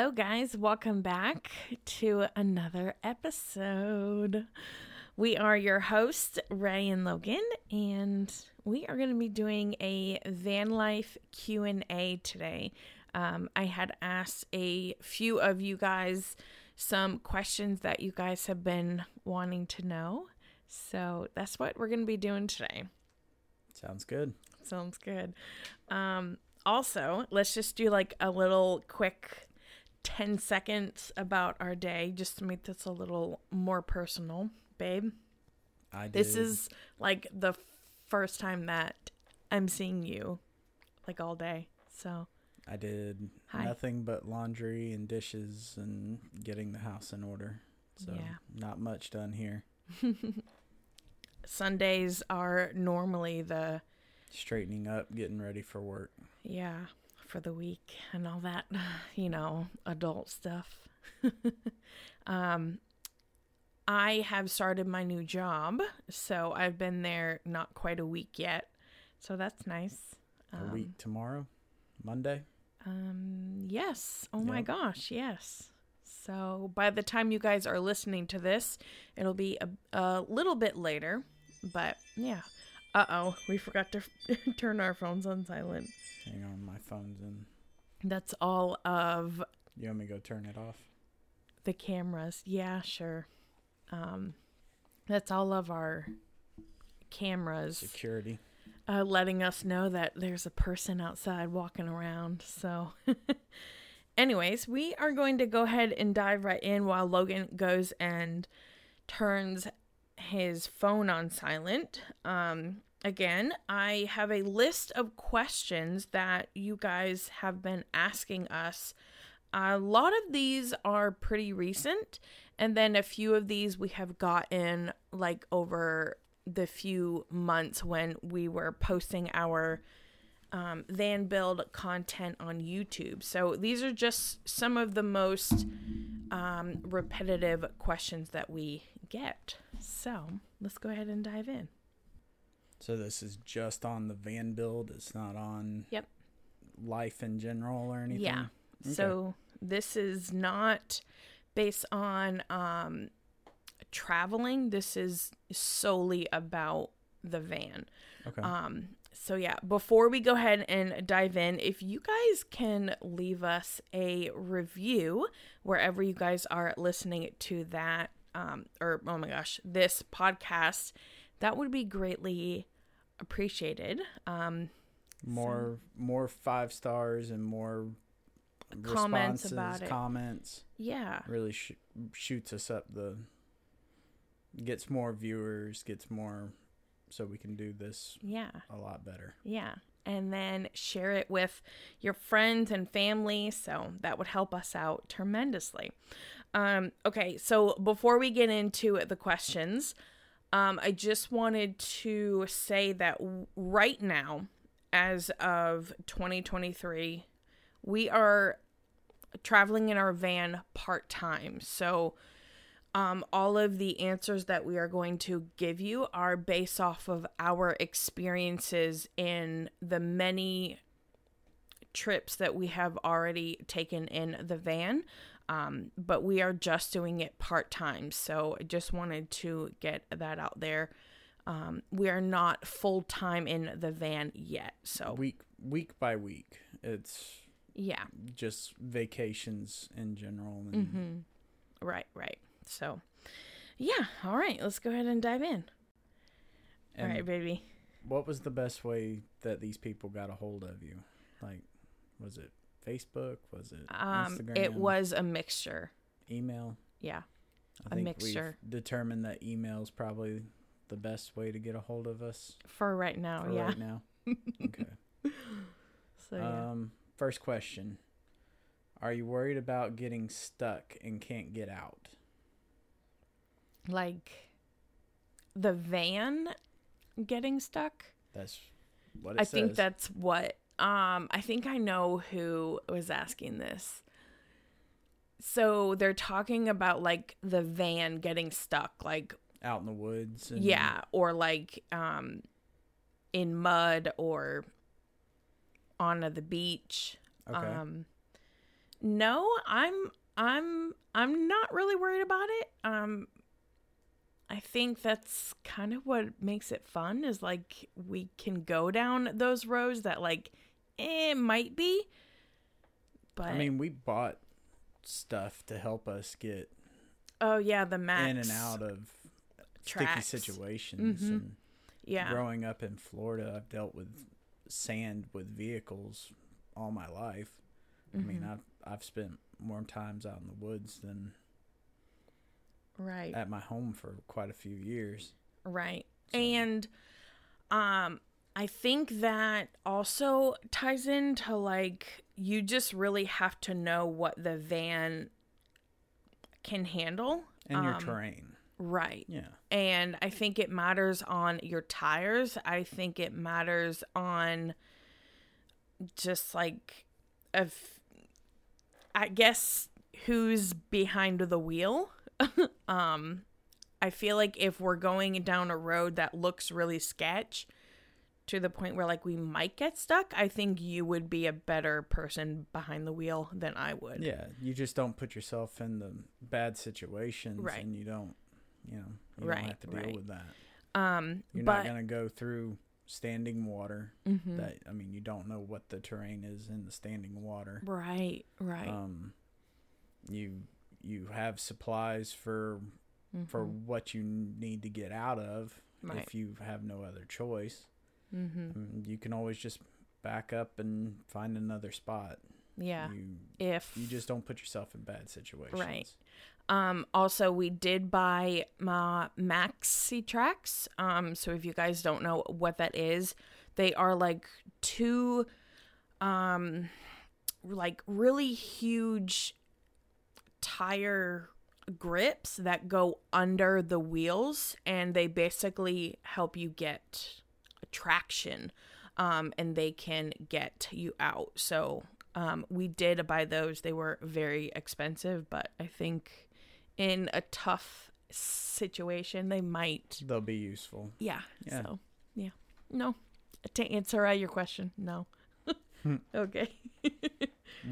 Hello, guys. Welcome back to another episode. We are your hosts, Ray and Logan, and we are going to be doing a van life Q&A today. Um, I had asked a few of you guys some questions that you guys have been wanting to know. So that's what we're going to be doing today. Sounds good. Sounds good. Um, also, let's just do like a little quick 10 seconds about our day just to make this a little more personal, babe. I did. This is like the first time that I'm seeing you like all day. So, I did Hi. nothing but laundry and dishes and getting the house in order. So Yeah. not much done here. Sundays are normally the Straightening up, getting ready for work. yeah, for the week and all that, you know, adult stuff. um I have started my new job, so I've been there not quite a week yet. So that's nice. A week tomorrow, Monday. Um, yes. Oh my gosh, yes. So by the time you guys are listening to this, it'll be a, a little bit later. But yeah. Uh oh, we forgot to turn our phones on silent. Hang on, my phone's in. That's all of You want me to go turn it off? the cameras. Yeah, sure. Um, that's all of our cameras Security. uh, letting us know that there's a person outside walking around. So, anyways, we are going to go ahead and dive right in while Logan goes and turns his phone on silent. Um, again, I have a list of questions that you guys have been asking us. A lot of these are pretty recent, and then a few of these we have gotten like over the few months when we were posting our um, van build content on YouTube. So these are just some of the most um, repetitive questions that we get. So let's go ahead and dive in. So this is just on the van build. It's not on Yep. life in general or anything. Yeah. Okay. So this is not based on um, traveling. This is solely about the van. Okay. Um, so yeah, before we go ahead and dive in, if you guys can leave us a review wherever you guys are listening to that, um, or oh my gosh, this podcast, that would be greatly appreciated. Um, more more five stars and more Comments responses, about it. comments. yeah, really sh- shoots us up the gets more viewers gets more so we can do this yeah. a lot better Yeah. And then share it with your friends and family. So that would help us out tremendously. Um, okay, so before we get into the questions, um, I just wanted to say that right now, as of 2023, we are traveling in our van part time. So um, all of the answers that we are going to give you are based off of our experiences in the many trips that we have already taken in the van. Um, but we are just doing it part time. So I just wanted to get that out there. Um, we are not full time in the van yet. So, week week by week it's yeah. just vacations in general and Mm-hmm. Right, right. So, yeah. All right. Let's go ahead and dive in. All and right, baby. what was the best way that these people got a hold of you like was it facebook was it Um, instagram it was a mixture. email Yeah. i A think mixture. we've determined that email is probably the best way to get a hold of us For right now, for yeah. right now okay So yeah. Um, first question: Are you worried about getting stuck and can't get out? like the van getting stuck. That's what it I says. think that's what um I think I know who was asking this. So they're talking about like the van getting stuck like out in the woods. And yeah, or like um in mud or on the beach. Okay. Um no, I'm I'm I'm not really worried about it. Um I think that's kind of what makes it fun is like we can go down those roads that like eh, might be. But I mean, we bought stuff to help us get oh yeah, the max in and out of tracks. sticky situations. Mhm. And Yeah. growing up in Florida, I've dealt with sand with vehicles all my life. I mean, Mhm. I've I've spent more times out in the woods than right. at my home for quite a few years. Right. So- And um I think that also ties into like you just really have to know what the van can handle. And your Um, terrain. Right. Yeah. And I think it matters on your tires. I think it matters on just like if I guess who's behind the wheel. um I feel like if we're going down a road that looks really sketch to the point where like we might get stuck, I think you would be a better person behind the wheel than I would. Yeah. You just don't put yourself in the bad situations Right. and you don't you know, you Right, don't have to deal right. with that. Um You're but not gonna go through standing water. Mhm. That I mean, you don't know what the terrain is in the standing water. right, right. Um, you you have supplies for for Mhm. what you need to get out of Right. if you have no other choice. Mhm. Mm, You can always just back up and find another spot. Yeah. You if you just don't put yourself in bad situations. Um, also, we did buy my Maxi Tracks. Um, so if you guys don't know what that is, they are like two, um, like really huge tire grips that go under the wheels, and they basically help you get traction. Um, and they can get you out. So, um, we did buy those. They were very expensive, but I think in a tough situation, they might. They'll be useful. Yeah. Yeah. So, yeah. No. To answer uh, your question, no. okay.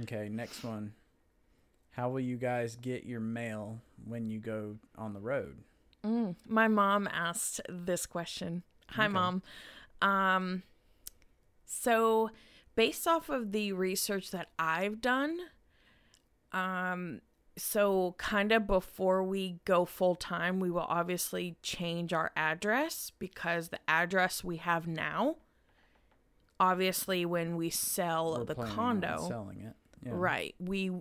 Okay, next one. How will you guys get your mail when you go on the road? Mm, my mom asked this question. Hi, Okay. mom. Um, so based off of the research that I've done, um, so kind of before we go full time, we will obviously change our address because the address we have now, obviously, when we sell We're the condo, selling it. Yeah. Right. We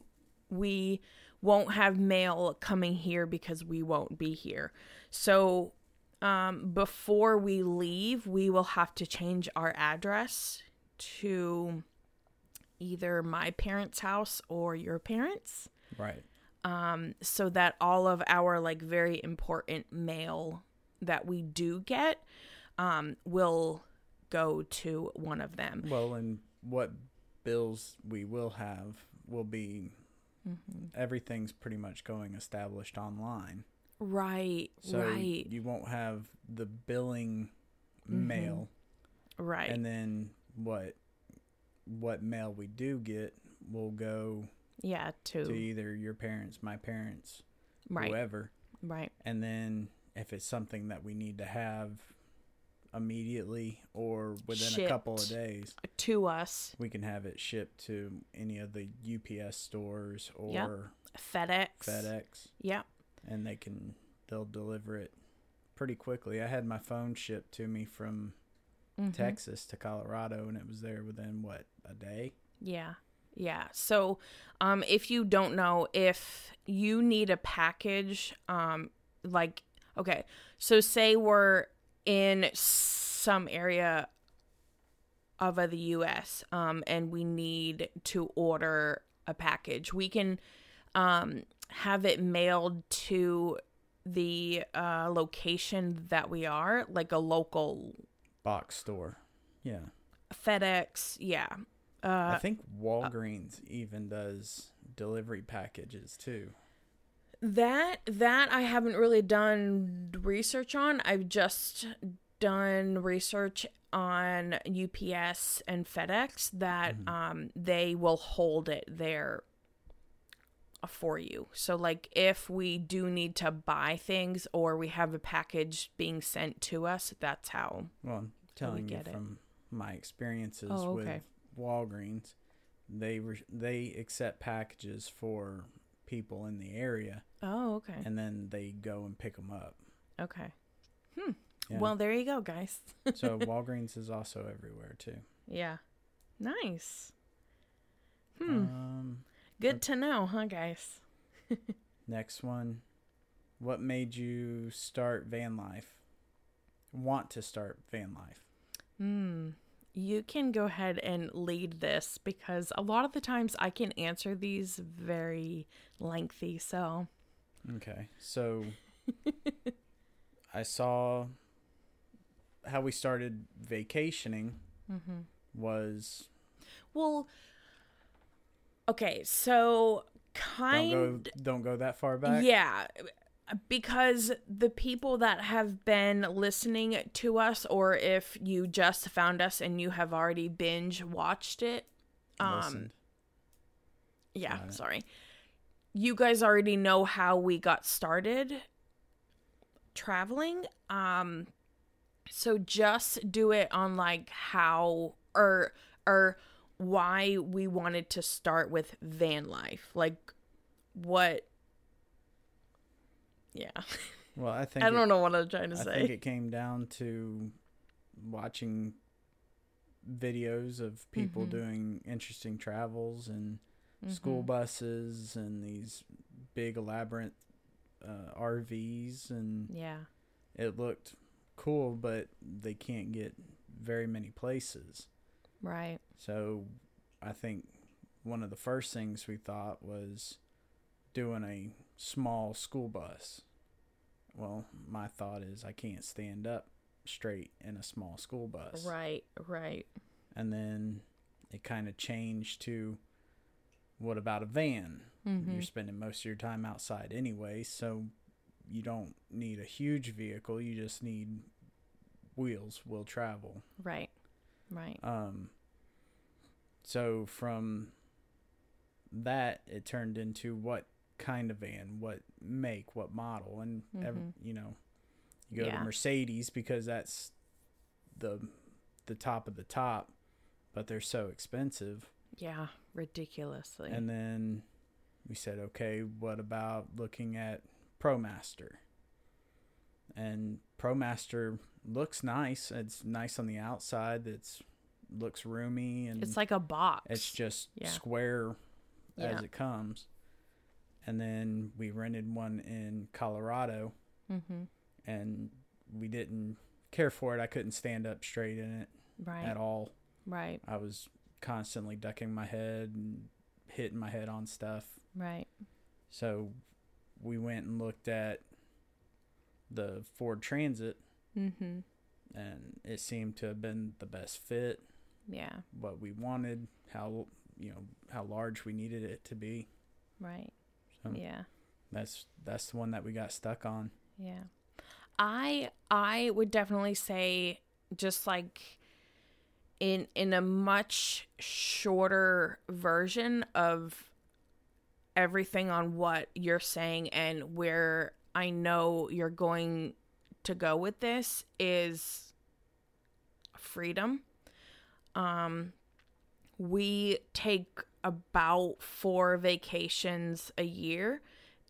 we won't have mail coming here because we won't be here. So um before we leave, we will have to change our address to either my parents' house or your parents Right. um so that all of our like very important mail that we do get um will go to one of them. Well, and what bills we will have will be Mm-hmm. everything's pretty much going established online. Right. So right. you won't have the billing Mhm. mail Right. and then what what mail we do get will go yeah, to to either your parents, my parents, right. whoever. Right. And then if it's something that we need to have immediately or within a couple of days, To us, we can have it shipped to any of the UPS stores or Yep. FedEx. FedEx Yep. And they can they'll deliver it pretty quickly. I had my phone shipped to me from Mhm. Texas to Colorado and it was there within what, a day? Yeah. Yeah. So, um, if you don't know, if you need a package, um, like, okay, so say we're in some area of the U.S. Um, and we need to order a package, we can, um, have it mailed to the uh, location that we are, like a local Box store. Yeah. FedEx. Yeah. I Uh, think Walgreens even does delivery packages too. That that I haven't really done research on. I've just done research on UPS and FedEx that Mhm. um they will hold it there for you. So, like, if we do need to buy things or we have a package being sent to us, that's how. Well, I'm telling you it. from my experiences Oh, with. Walgreens, they re- they accept packages for people in the area, Oh, okay. and then they go and pick them up. Okay. Yeah. Well, there you go, guys. so Walgreens is also everywhere too. Yeah. Nice. Hmm. Um, Good to know, huh, guys? next one, what made you start van life? Want to start van life? Hmm. You can go ahead and lead this because a lot of the times I can answer these very lengthy. So, Okay, so I saw how we started vacationing Mm-hmm. was well, okay. So, don't kind go don't go that far back. Yeah, because the people that have been listening to us, or if you just found us and you have already binge watched it, um, Listened. yeah, it. sorry, you guys already know how we got started traveling. Um, so just do it on like how or or why we wanted to start with van life, like what yeah. Well, I think I don't know what I'm trying to I say. I think it came down to watching videos of people Mhm. doing interesting travels and school Mhm. buses and these big elaborate uh, RVs and Yeah. it looked cool, but they can't get very many places. Right. So I think one of the first things we thought was doing a small school bus. Well, my thought is I can't stand up straight in a small school bus. Right. Right. And then it kind of changed to what about a van? Mhm. You're spending most of your time outside anyway, so you don't need a huge vehicle. You just need wheels will travel. Right. Right. Um, so from that, it turned into what kind of van, what make, what model, and ev- Mhm. you know, you go Yeah. to Mercedes because that's the the top of the top, but they're so expensive. Yeah. Ridiculously. And then we said, okay, what about looking at ProMaster? And ProMaster looks nice. It's nice on the outside. It's looks roomy and it's like a box. it's just Yeah. square Yeah. as it comes. And then we rented one in Colorado mm-hmm. and we didn't care for it. I couldn't stand up straight in it Right. at all. Right. I was constantly ducking my head and hitting my head on stuff. Right. So we went and looked at the Ford Transit Mm-hmm. and it seemed to have been the best fit, Yeah. what we wanted, how you know, how large we needed it to be. Right. So Yeah. that's that's the one that we got stuck on. Yeah. I I would definitely say just like in in a much shorter version of everything on what you're saying and where I know you're going to go with this is freedom. Um we take about 4 vacations a year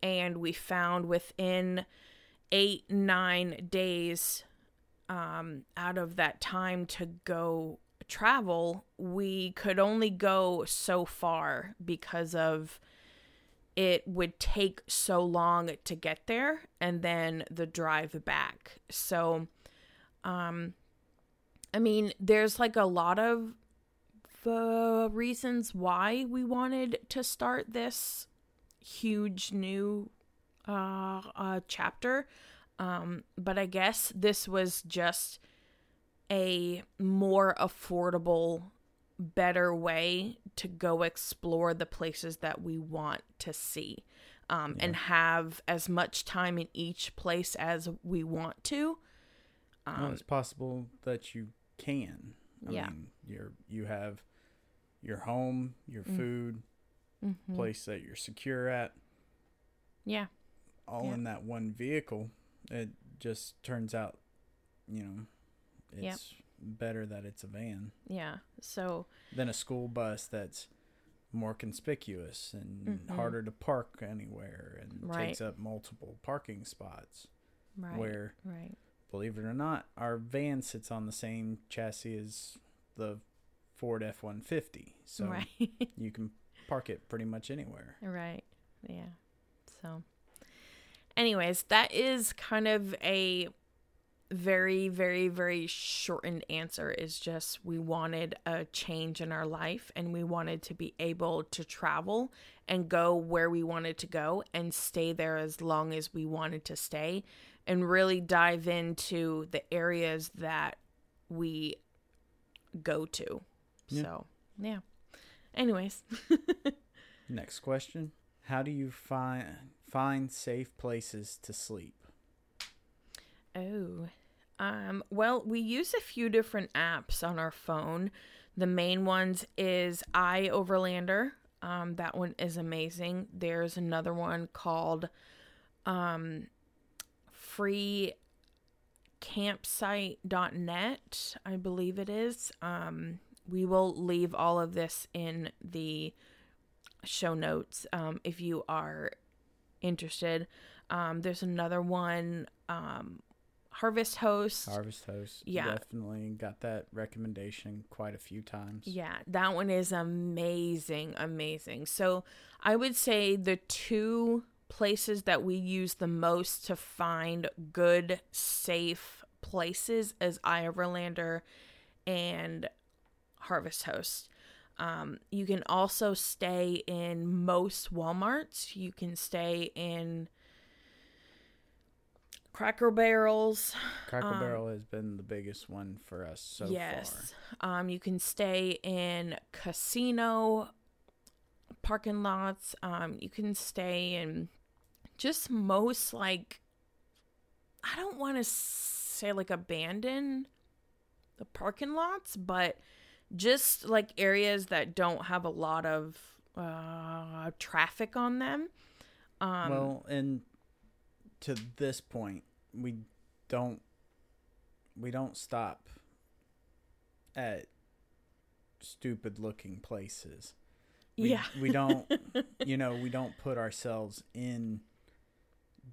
and we found within eight nine days um, out of that time to go travel we could only go so far because of it would take so long to get there and then the drive back. So um i mean there's like a lot of the reasons why we wanted to start this huge new uh, uh chapter. Um but i guess this was just a more affordable better way to go explore the places that we want to see um and have as much time in each place as we want to well, um it's possible that you can. I Yeah. mean, you're you have your home, your Mm. food, mhm. place that you're secure at, Yeah. all Yeah. in that one vehicle, it just turns out, you know, Yep. Better that it's a van Yeah. So, than a school bus that's more conspicuous and Mhm. harder to park anywhere and Right. takes up multiple parking spots. right. Where, right. believe it or not, our van sits on the same chassis as the Ford F one fifty, so right. you can park it pretty much anywhere. Right. Yeah. So, anyways, that is kind of a very, very, very shortened answer. Is just we wanted a change in our life and we wanted to be able to travel and go where we wanted to go and stay there as long as we wanted to stay and really dive into the areas that we go to. Yeah. So, yeah. Anyways. Next question: How do you find find safe places to sleep? Oh. Um, well, we use a few different apps on our phone. The main ones is iOverlander. Um, that one is amazing. There's another one called um, I believe it is. Um, we will leave all of this in the show notes um, if you are interested. Um, there's another one, um, Harvest Host. Harvest Host. Yeah. Definitely got that recommendation quite a few times. Yeah, that one is amazing, amazing. So I would say the two places that we use the most to find good, safe places is iOverlander and Harvest Host. Um, you can also stay in most Walmarts. You can stay in Cracker Barrels. Cracker Um, Barrel has been the biggest one for us so far. yes. Um, you can stay in casino parking lots. Um, you can stay in just most like I don't want to say like abandon the parking lots, but just like areas that don't have a lot of uh, traffic on them. Um, well, and to this point, we don't we don't stop at stupid looking places. We, yeah, we don't you know we don't put ourselves in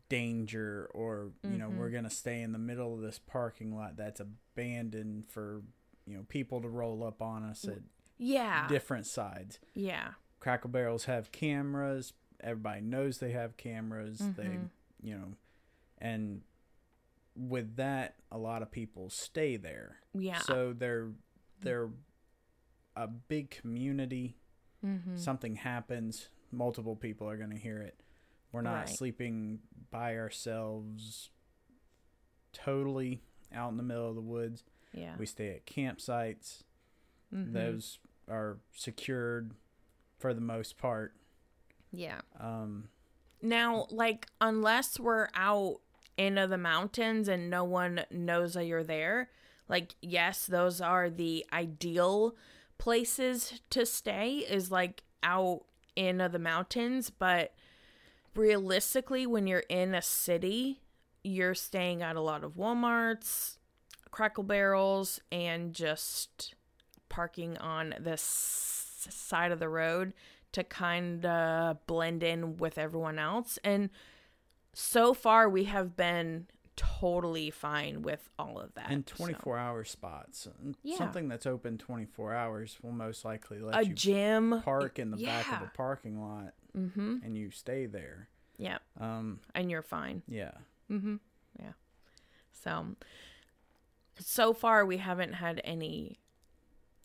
danger or you know we're Mhm. gonna stay in the middle of this parking lot that's abandoned for you know people to roll up on us at yeah, different sides yeah, Cracker Barrels have cameras everybody knows they have cameras they Mhm. You know and with that a lot of people stay there yeah. so they're they're a big community mm-hmm. something happens, multiple people are going to hear it. We're not Right. sleeping by ourselves totally out in the middle of the woods. yeah. We stay at campsites. mhm. Those are secured for the most part. Yeah. Um, Now, like, unless we're out into the mountains and no one knows that you're there, like, yes, those are the ideal places to stay, is like out into the mountains. But realistically, when you're in a city, you're staying at a lot of Walmarts, Cracker Barrels, and just parking on the s- side of the road to kind of blend in with everyone else. And so far, we have been totally fine with all of that. and so. 24 hour spots. Yeah. Something that's open 24 hours will most likely let A you gym. park in the back of a parking lot Mm-hmm. and you stay there. Yeah. Um, And you're fine. yeah. Mm-hmm. Yeah. So, so far, we haven't had any.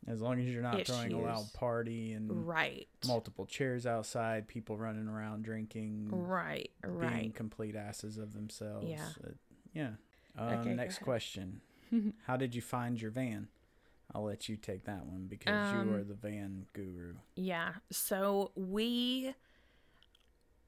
As long as you're not throwing a loud party and Right. multiple chairs outside, people running around drinking, Right. being Right. complete asses of themselves. Yeah. Uh, yeah. Um, Okay, next question. How did you find your van? I'll let you take that one because Um, you are the van guru. Yeah. So we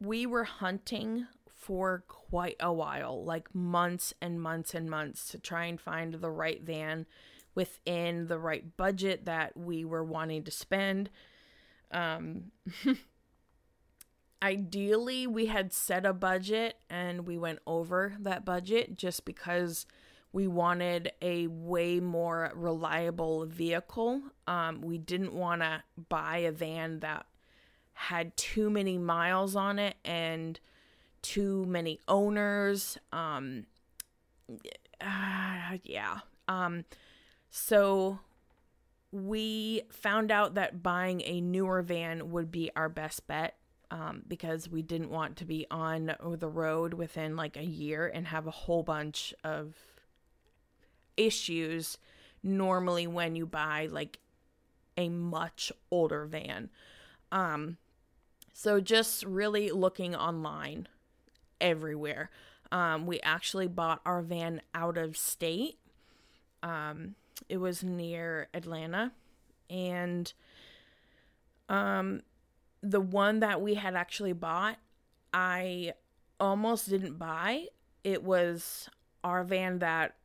we were hunting for quite a while, like months and months and months to try and find the right van within the right budget that we were wanting to spend. Um ideally we had set a budget and we went over that budget just because we wanted a way more reliable vehicle. Um, we didn't want to buy a van that had too many miles on it and too many owners. Um, uh, yeah. Um, so we found out that buying a newer van would be our best bet um, because we didn't want to be on the road within like a year and have a whole bunch of issues normally when you buy like a much older van. Um, so just really looking online everywhere. Um, we actually bought our van out of state. Um, it was near Atlanta, and um, the one that we had actually bought, I almost didn't buy. It was our van that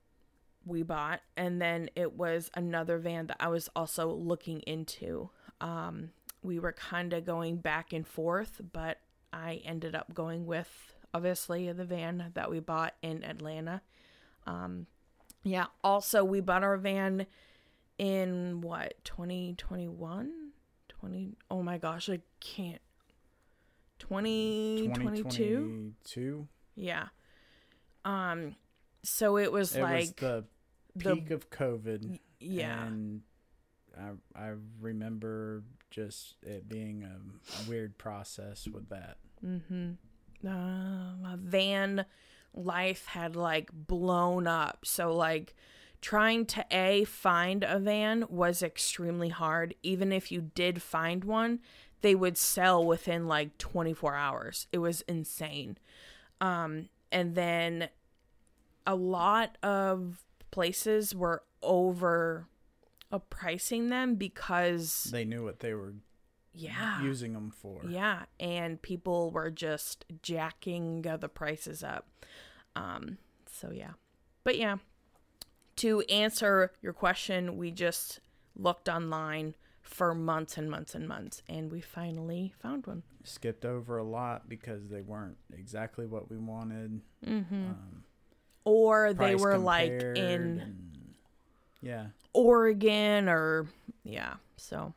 we bought, and then it was another van that I was also looking into. Um, we were kind of going back and forth, but I ended up going with obviously the van that we bought in Atlanta. Um, yeah, also we bought our van in what 2021 20 oh my gosh i can't 2022 2022. yeah um so it was It like was the the- peak of COVID. yeah And I I remember just it being a weird process with that. Mm-hmm. Uh, my van life had like blown up. So like trying to a find a van was extremely hard. Even if you did find one, they would sell within like 24 hours. It was insane. Um, and then a lot of places were over pricing them because They knew what they were yeah using them for. yeah, and people were just jacking the prices up. Um, so yeah, but yeah, to answer your question, we just looked online for months and months and months, and we finally found one. Skipped over a lot because they weren't exactly what we wanted. Mm-hmm. Um, Or they were like in and- yeah. Oregon, or yeah. So,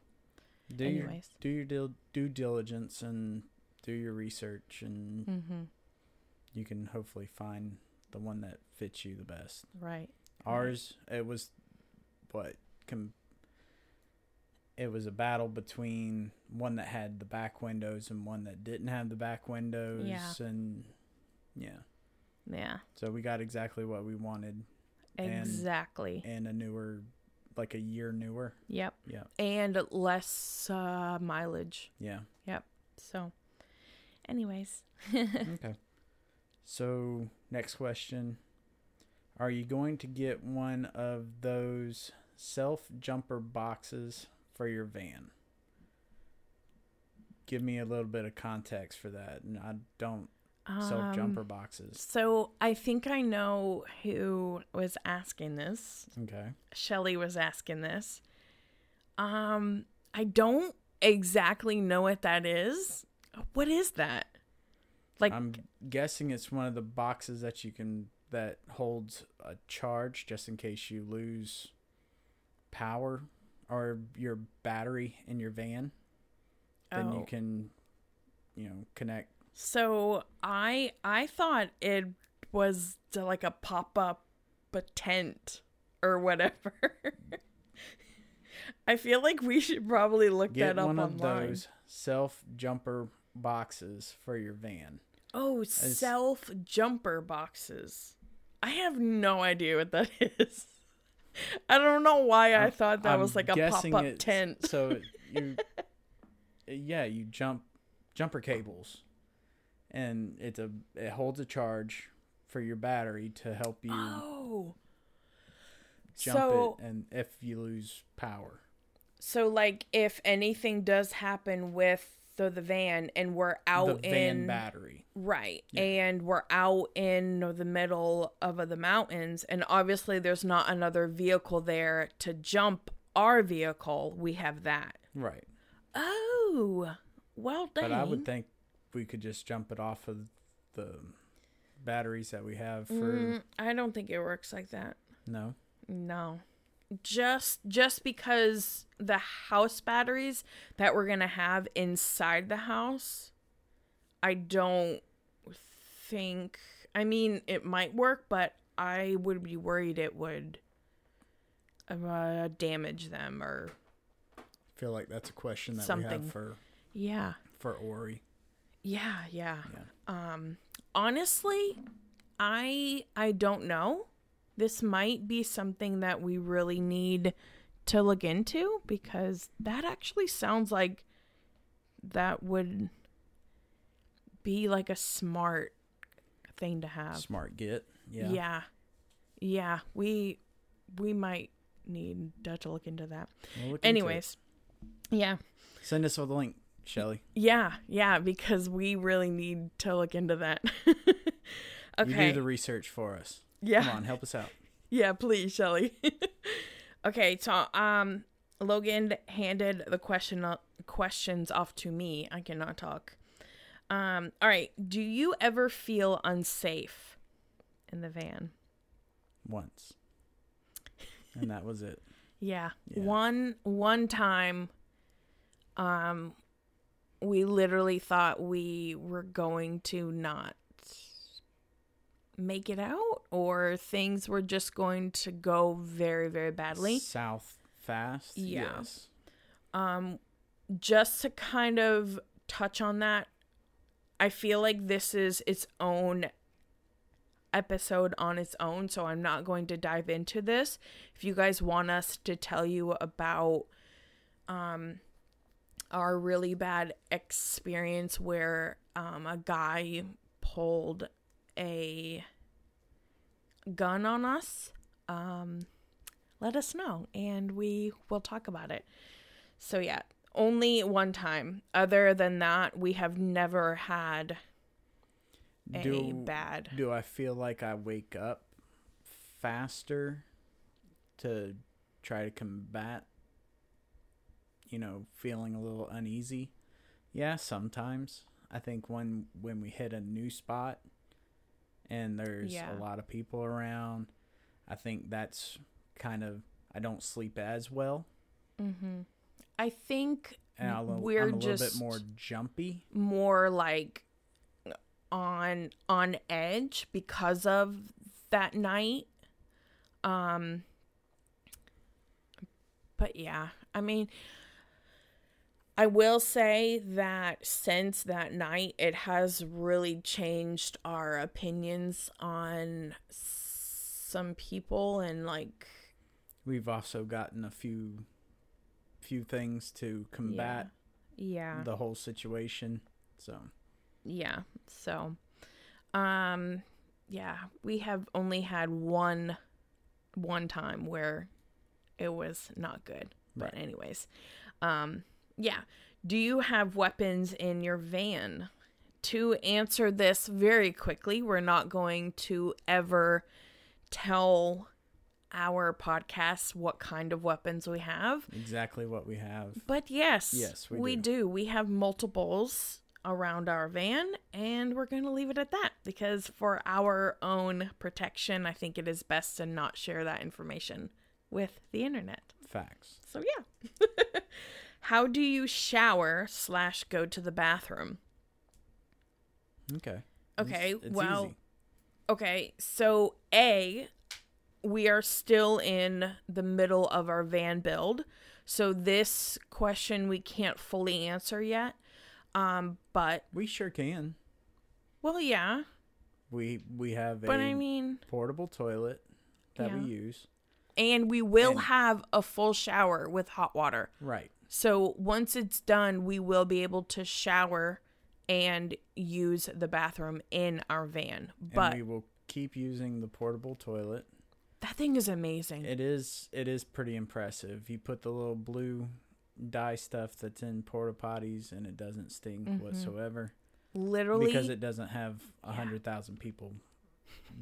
Do your do your due diligence and do your research and mm-hmm. You can hopefully find the one that fits you the best. right. Ours, it was what com- it was a battle between one that had the back windows and one that didn't have the back windows Yeah. and yeah. Yeah, So we got exactly what we wanted And- exactly. and a newer like a year newer. Yep. Yeah. And less uh, mileage. Yeah. Yep. So, anyways. okay. So, next question. Are you going to get one of those self jumper boxes for your van? Give me a little bit of context for that. And I don't self jumper Um, boxes. So I think I know who was asking this. Okay. Shelly was asking this. Um, I don't exactly know what that is. What is that? Like, I'm guessing it's one of the boxes that you can that holds a charge just in case you lose power or your battery in your van. Then Oh. you can you know connect so I I thought it was to like a pop up a tent or whatever. I feel like we should probably look get that up one of online. those self jumper boxes for your van. Oh, self jumper boxes. I have no idea what that is. I don't know why I I'm- thought that I'm was like a pop up tent. So you yeah, you jump jumper cables. And it's a it holds a charge for your battery to help you Oh. jump so it and if you lose power. so like if anything does happen with the, the van and we're out the van in battery. right Yeah. and we're out in the middle of the mountains and obviously there's not another vehicle there to jump our vehicle we have that Right. oh well dang. But I would think we could just jump it off of the batteries that we have for Mm, I don't think it works like that. no. No. Just just because the house batteries that we're going to have inside the house I don't think I mean it might work but I would be worried it would uh, damage them or feel like that's a question that we Something. have for yeah. for Ori. Yeah, yeah. Yeah. Um honestly, I I don't know. This might be something that we really need to look into because that actually sounds like that would be like a smart thing to have. Smart get. Yeah. Yeah. Yeah, we we might need to look into that. We'll look into. Anyways. Yeah. Send us all the link, Shelly. Yeah, yeah, because we really need to look into that. You okay. do the research for us. Yeah. Come on, help us out. Yeah, please, Shelly. okay, so um Logan handed the question questions off to me. I cannot talk. Um all right, do you ever feel unsafe in the van? Once. And that was it. Yeah. Yeah. One one time um we literally thought we were going to not make it out or things were just going to go very very badly. South fast. Yeah. Yes. Um just to kind of touch on that, I feel like this is its own episode on its own, so I'm not going to dive into this. If you guys want us to tell you about um our really bad experience where um a guy pulled a gun on us, um let us know and we will talk about it. So yeah, only one time. Other than that, we have never had a Do bad. do I feel like I wake up faster to try to combat you know, feeling a little uneasy? Yeah, sometimes. I think when when we hit a new spot and there's Yeah. a lot of people around, I think that's kind of I don't sleep as well. hmm I think And I'm a, we're I'm a little just bit more jumpy. more like on on edge because of that night. Um but yeah, I mean I will say that since that night it has really changed our opinions on some people and like We've also gotten a few few things to combat yeah. the whole situation. So Yeah. So, um, yeah, we have only had one, one time where it was not good. But anyways, um, yeah. Do you have weapons in your van? To answer this very quickly, we're not going to ever tell our podcast what kind of weapons we have. exactly what we have. But yes, Yes, we we do. do. We have multiples around our van, and we're going to leave it at that because for our own protection, I think it is best to not share that information with the internet. Facts. So yeah. How do you shower slash go to the bathroom? Okay. Okay, It's- it's well, easy. Okay, so A, we are still in the middle of our van build. So this question we can't fully answer yet. Um, but we sure can. well, yeah. We we have But a I mean, portable toilet that Yeah. we use. and we will And- have a full shower with hot water. Right. So once it's done, we will be able to shower and use the bathroom in our van. But and we will keep using the portable toilet. that thing is amazing. It is it is pretty impressive. You put the little blue dye stuff that's in porta potties and it doesn't stink Mhm. whatsoever Literally, because it doesn't have a hundred thousand people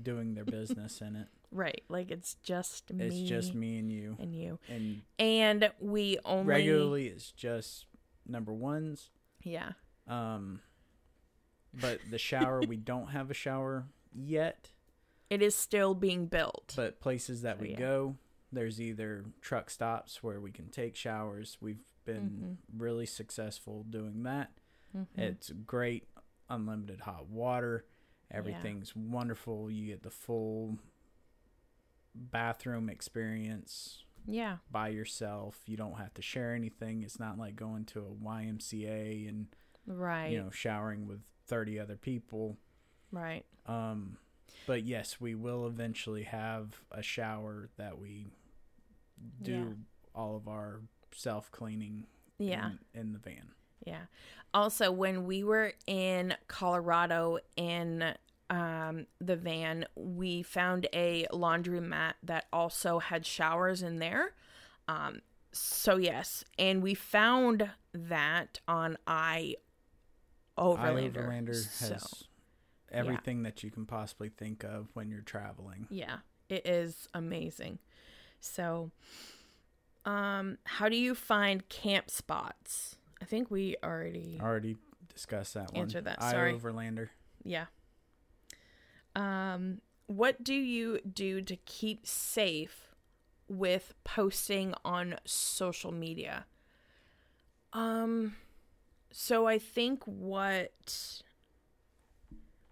doing their business in it. Right? Like it's just me. It's just me and you. and you. And And we only regularly it's just number ones. Yeah. Um but the shower we don't have a shower yet. It is still being built. But places that we yeah. go, there's either truck stops where we can take showers. We've been really successful doing that. Mhm. It's great, unlimited hot water. Everything's wonderful. You get the full bathroom experience yeah. by yourself. You don't have to share anything. It's not like going to a YMCA and Right. you know showering with 30 other people. right. Um but yes, we will eventually have a shower that we do Yeah. all of our self-cleaning Yeah. in, in the van. Yeah. Also, when we were in Colorado in um, the van, we found a laundromat that also had showers in there. Um, so yes, and we found that on I Overlander. Overlander So, has everything that you can possibly think of when you're traveling. yeah, it is amazing. So, um, how do you find camp spots? I think we already Already discussed that one. Answered that, I sorry. Overlander. Yeah. Um, what do you do to keep safe with posting on social media? Um, so I think what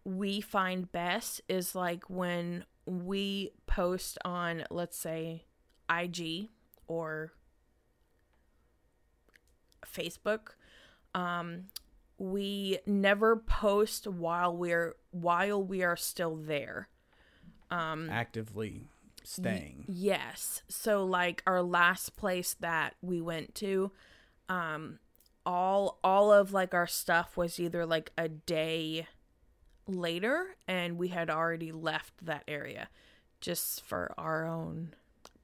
we find best is like when we post on, let's say, IG or Facebook. Um, we never post while we're while we are still there. Um, Actively staying. Yes. So like our last place that we went to, um all all of like our stuff was either like a day later and we had already left that area just for our own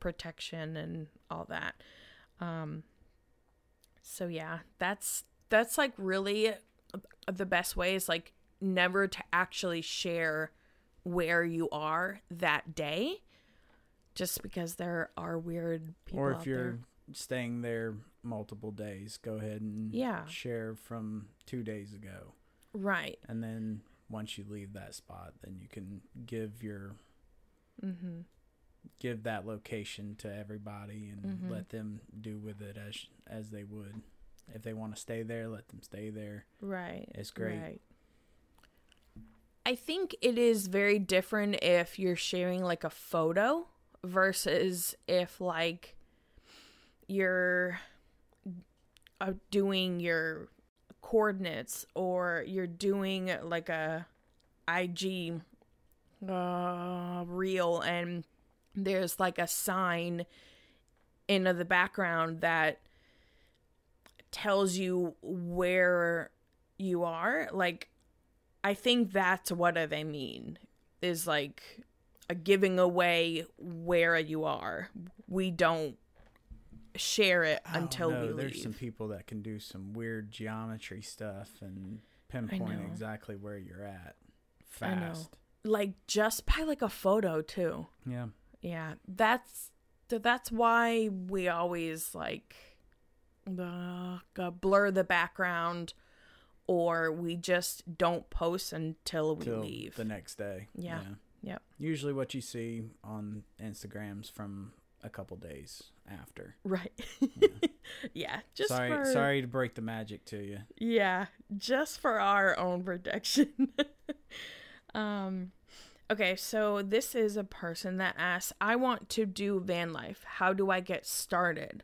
protection and all that. Um so yeah, that's that's like really the best way is like never to actually share where you are that day just because there are weird people or if you're there. staying there multiple days, go ahead and Yeah. share from two days ago. right And then once you leave that spot, then you can give your mm-hmm. give that location to everybody and Mhm. let them do with it as as they would. If they want to stay there, let them stay there. right It's great. right i think it is very different if you're sharing like a photo versus if like you're uh, doing your coordinates or you're doing like a ig uh, reel and there's like a sign in the background that tells you where you are like i think that's what they mean is like a giving away where you are we don't share it don't until we Oh, There's some people that can do some weird geometry stuff and pinpoint know. exactly where you're at fast. like just by like a photo too Yeah. yeah that's that's why we always like uh, blur the background or we just don't post until we Till leave the next day. Yeah. Yep. Usually what you see on Instagrams from a couple days after. right yeah just sorry for sorry to break the magic to you. yeah just for our own protection um okay so this is a person that asks i want to do van life how do i get started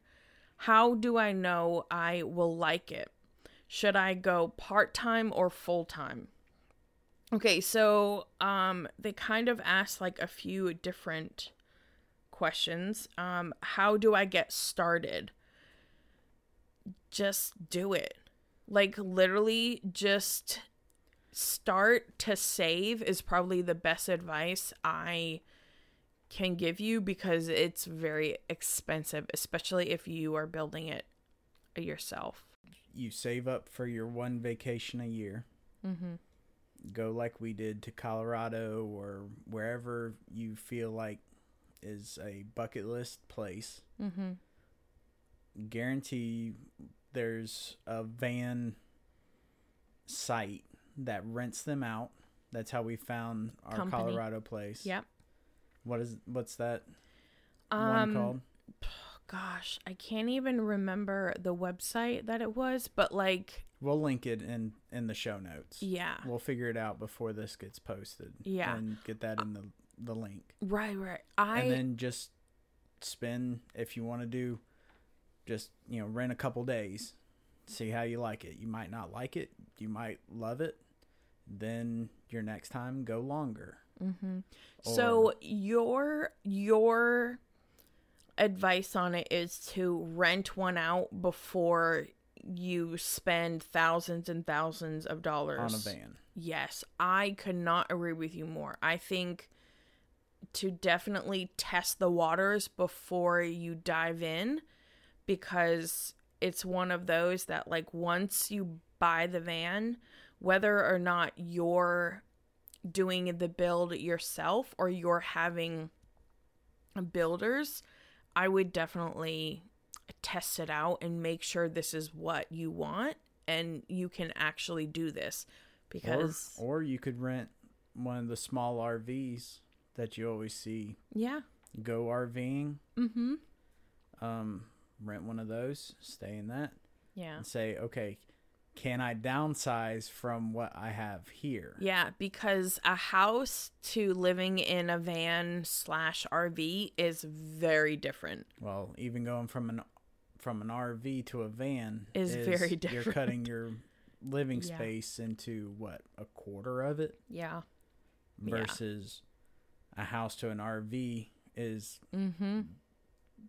how do i know i will like it? Should i go part-time or full-time? Okay so um they kind of ask like a few different questions. Um how do i get started? Just do it. Like literally just start to save is probably the best advice I can give you because it's very expensive, especially if you are building it yourself. You save up for your one vacation a year. Mm-hmm. Go like we did to Colorado or wherever you feel like is a bucket list place. Mm-hmm. Guarantee there's a van site that rents them out. That's how we found our Company. Colorado place. Yep. What is what's that Um, one called? gosh, I can't even remember the website that it was, but like, We'll link it in in the show notes. yeah, We'll figure it out before this gets posted. Yeah. And get that in the the link. right, right. I and then just spend if you want to do just you know rent a couple days see how you like it you might not like it you might love it then your next time go longer hmm So your your advice on it is to rent one out before you spend thousands and thousands of dollars. On a van. Yes, I could not agree with you more. I think to definitely test the waters before you dive in because it's one of those that like once you buy the van, whether or not you're doing the build yourself or you're having builders, I would definitely test it out and make sure this is what you want and you can actually do this because or, or you could rent one of the small rvs that you always see. Yeah. Go rving mm-hmm. Um rent one of those stay in that. Yeah. And say okay can i downsize from what i have here yeah because a house to living in a van slash rv is very different Well, even going from an from an RV to a van Is very different. You're cutting your living Yeah. space into what a quarter of it yeah Yeah. versus a house to an RV is mm-hmm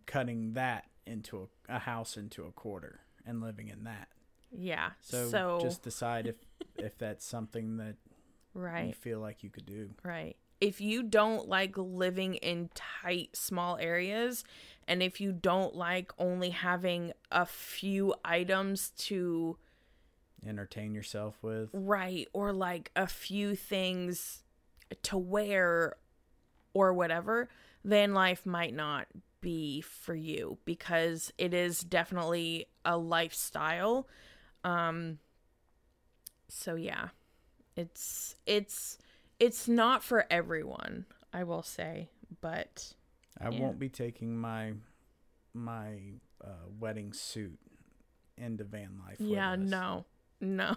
cutting that into a, a house into a quarter and living in that. Yeah So, so, just decide if if that's something that right you feel like you could do. Right. If you don't like living in tight, small areas, and if you don't like only having a few items to Entertain yourself with. Right, or like a few things to wear or whatever, then life might not be for you because it is definitely a lifestyle. Um so yeah. It's it's it's not for everyone, I will say, but I Yeah. won't be taking my my uh, wedding suit into van life. yeah, no. No.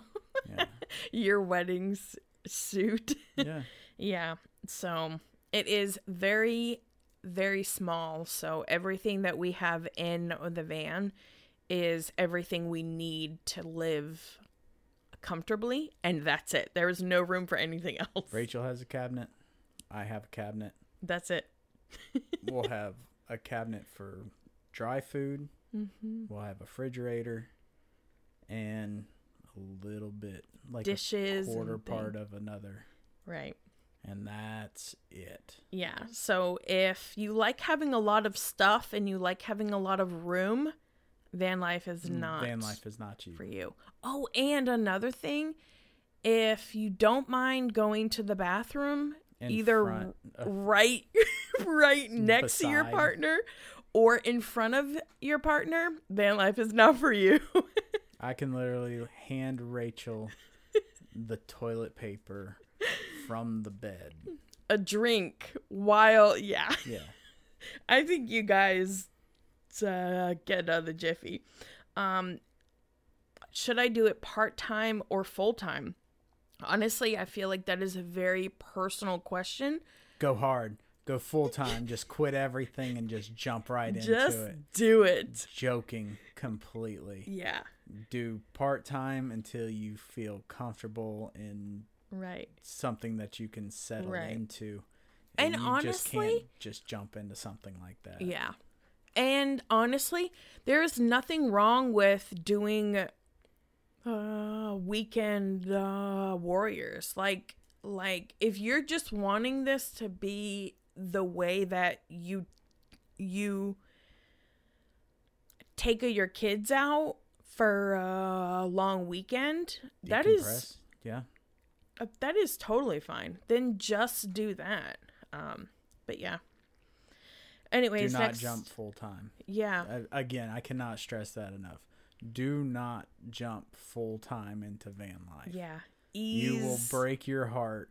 Yeah. Your wedding's suit. yeah. Yeah. So it is very, very small. So everything that we have in the van is everything we need to live comfortably. And that's it. There is no room for anything else. Rachel has a cabinet. I have a cabinet. That's it. We'll have a cabinet for dry food. Mm-hmm. We'll have a refrigerator and a little bit like Dishes. a quarter part of another. Right. And that's it. Yeah. So if you like having a lot of stuff and you like having a lot of room, van life is not Mm, Van life is not cheap. for you. Oh, and another thing, if you don't mind going to the bathroom In either front of- right right next to your partner or in front of your partner, van life is not for you. I can literally hand Rachel the toilet paper from the bed. a drink while yeah. Yeah. I think you guys uh, get out of the jiffy. Um, should I do it part time or full time? Honestly, I feel like that is a very personal question. Go hard. Go full time. just quit everything and just jump right Just into it. do it. Joking completely. Yeah, Do part time until you feel comfortable in right. something that you can settle Right. into. And you just honestly- can't just jump into something like that. Yeah. And honestly, there is nothing wrong with doing uh weekend uh warriors. Like like if you're just wanting this to be the way that you you take your kids out for a long weekend, that is yeah. uh, that is totally fine. Then just do that. Um, but yeah. Do not next, jump full time. Yeah, Again, I cannot stress that enough. Do not jump full time into van life. yeah. ease You will break your heart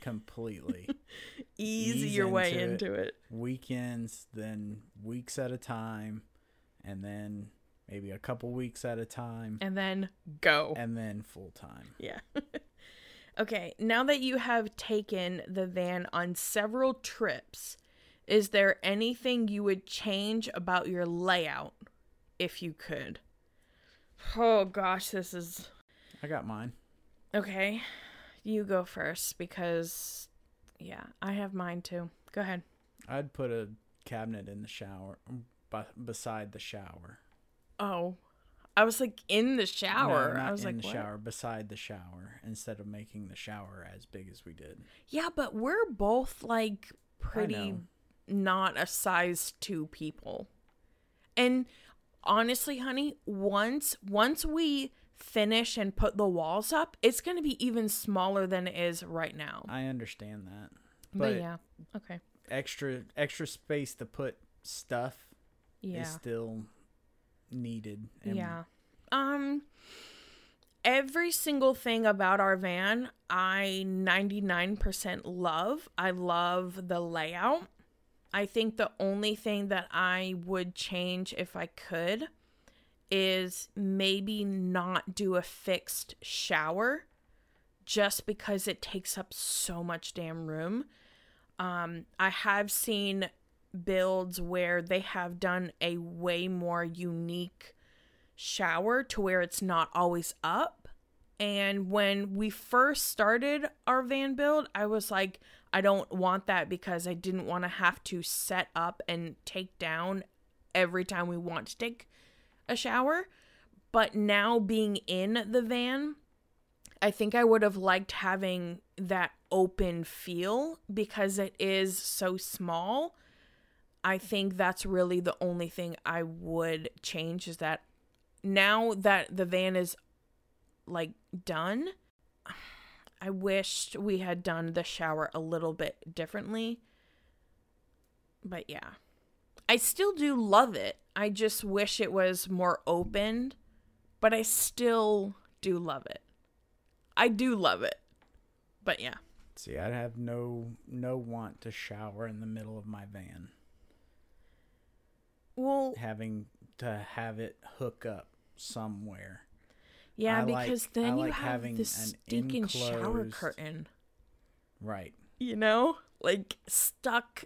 completely. ease, ease your way into into it. Weekends, then weeks at a time, and then maybe a couple weeks at a time, and then go. and then full time. Yeah. okay, now that you have taken the van on several trips, is there anything you would change about your layout if you could? Oh gosh, this is I got mine. okay. You go first because yeah, I have mine too. Go ahead. I'd put a cabinet in the shower, b- beside the shower. Oh. I was like in the shower. No, not I was in like the what? shower, beside the shower, instead of making the shower as big as we did. Yeah, but we're both like pretty know. Not a size 2 people. And honestly, honey, once once we finish and put the walls up, it's going to be even smaller than it is right now. I understand that, but, but yeah. Okay. extra extra space to put stuff Yeah. is still needed. and Yeah. Um every single thing about our van I 99% love. I love the layout. I think the only thing that I would change if I could is maybe not do a fixed shower just because it takes up so much damn room. Um I have seen builds where they have done a way more unique shower to where it's not always up. And when we first started our van build, I was like, I don't want that because I didn't want to have to set up and take down every time we want to take a shower. But now being in the van, I think I would have liked having that open feel because it is so small. I think that's really the only thing I would change is that now that the van is like done, I wished we had done the shower a little bit differently. But yeah. I still do love it. I just wish it was more open, but I still do love it. I do love it. But yeah. See, I'd have no no want to shower in the middle of my van. Well, Having to have it hook up somewhere. Yeah, I like- because I then you like have the stinking shower curtain. Right. you know, like stuck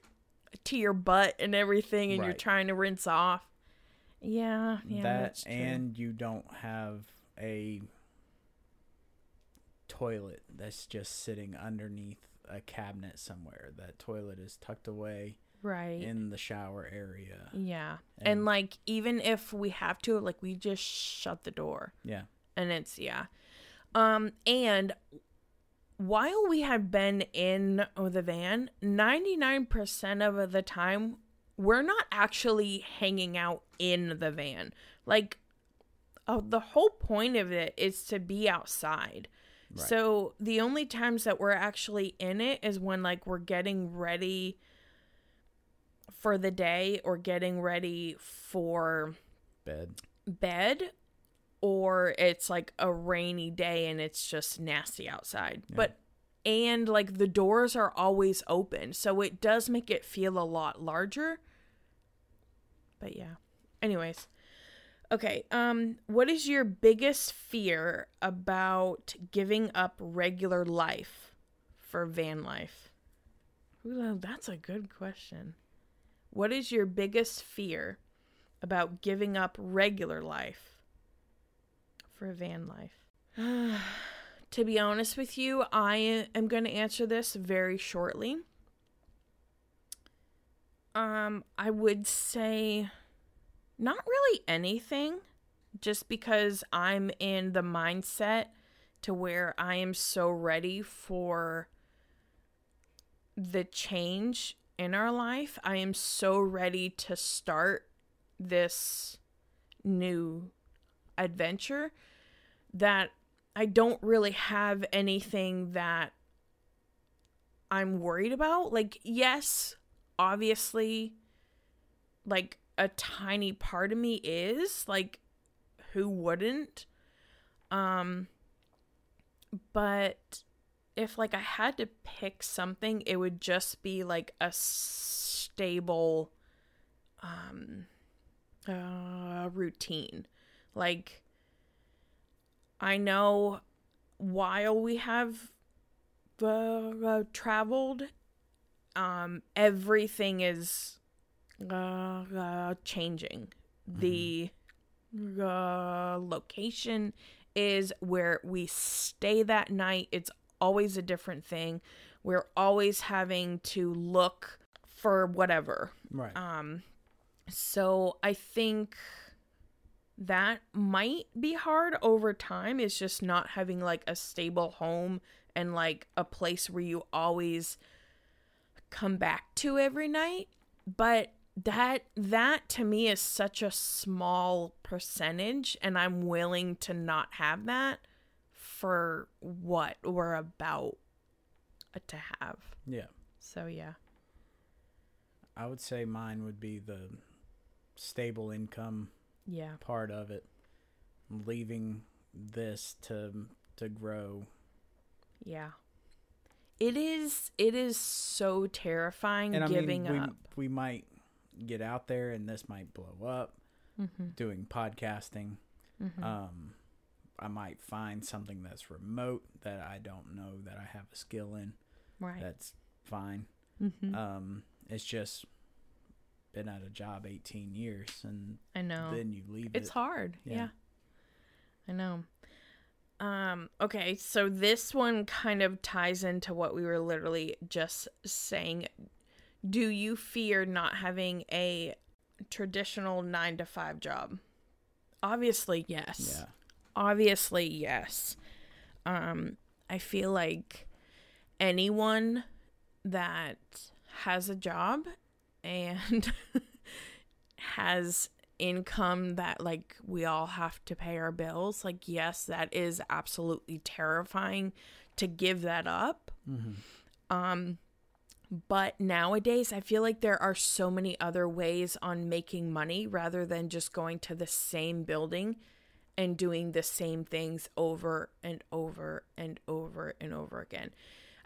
to your butt and everything, and you're trying to rinse off. Yeah, yeah, that and you don't have a toilet that's just sitting underneath a cabinet somewhere. That toilet is tucked away right, in the shower area. yeah, and, and- like even if we have to, like we just shut the door, Yeah. And it's yeah, um, and while we have been in the van, ninety nine percent of the time we're not actually hanging out in the van, like. Oh, the whole point of it is to be outside. Right. So the only times that we're actually in it is when like we're getting ready for the day or getting ready for Bed. bed or it's like a rainy day and it's just nasty outside. Yeah. But and like the doors are always open, so it does make it feel a lot larger. But yeah. Anyways, Okay, um what is your biggest fear about giving up regular life for van life? Ooh, that's a good question. What is your biggest fear about giving up regular life for a van life? to be honest with you, I am going to answer this very shortly. Um I would say not really anything, just because I'm in the mindset to where I am so ready for the change in our life. I am so ready to start this new adventure that I don't really have anything that I'm worried about. Like, yes, obviously, like a tiny part of me is like who wouldn't um but if like I had to pick something, it would just be like a stable um uh routine. Like I know while we have uh, uh, traveled um everything is uh, uh changing. The uh, location is where we stay that night. It's always a different thing. We're always having to look for whatever. Right. Um so I think that might be hard over time is just not having like a stable home and like a place where you always come back to every night. But that that to me is such a small percentage and I'm willing to not have that for what we're about to have. yeah. So yeah. I would say mine would be the stable income Yeah. part of it. Leaving this to to grow. Yeah. It is it is so terrifying And I giving mean, we, up. we might get out there and this might blow up Mm-hmm. doing podcasting. Mm-hmm. Um, I might find something that's remote that I don't know that I have a skill in. right. That's fine. mm-hmm. Um, it's just been at a job 18 years and I know. then you leave It's it. hard. Yeah. Yeah. I know. Um okay, so this one kind of ties into what we were literally just saying. Do you fear not having a traditional 9 to 5 job? Obviously, yes. Yeah. Obviously, yes. Um I feel like anyone that has a job and has income that like we all have to pay our bills like yes that is absolutely terrifying to give that up Mm-hmm. um but nowadays i feel like there are so many other ways on making money rather than just going to the same building and doing the same things over and over and over and over again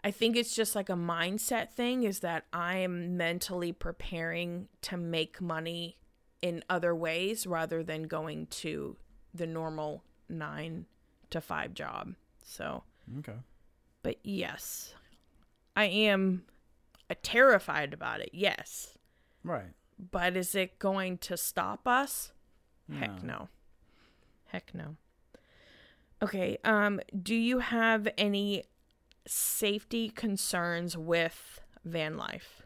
I think it's just like a mindset thing is that I am mentally preparing to make money in other ways rather than going to the normal 9 to 5 job. So, Okay. but yes. I am uh, terrified about it. Yes. Right. But is it going to stop us? Heck No. no. Heck no. Okay, um do you have any safety concerns with van life?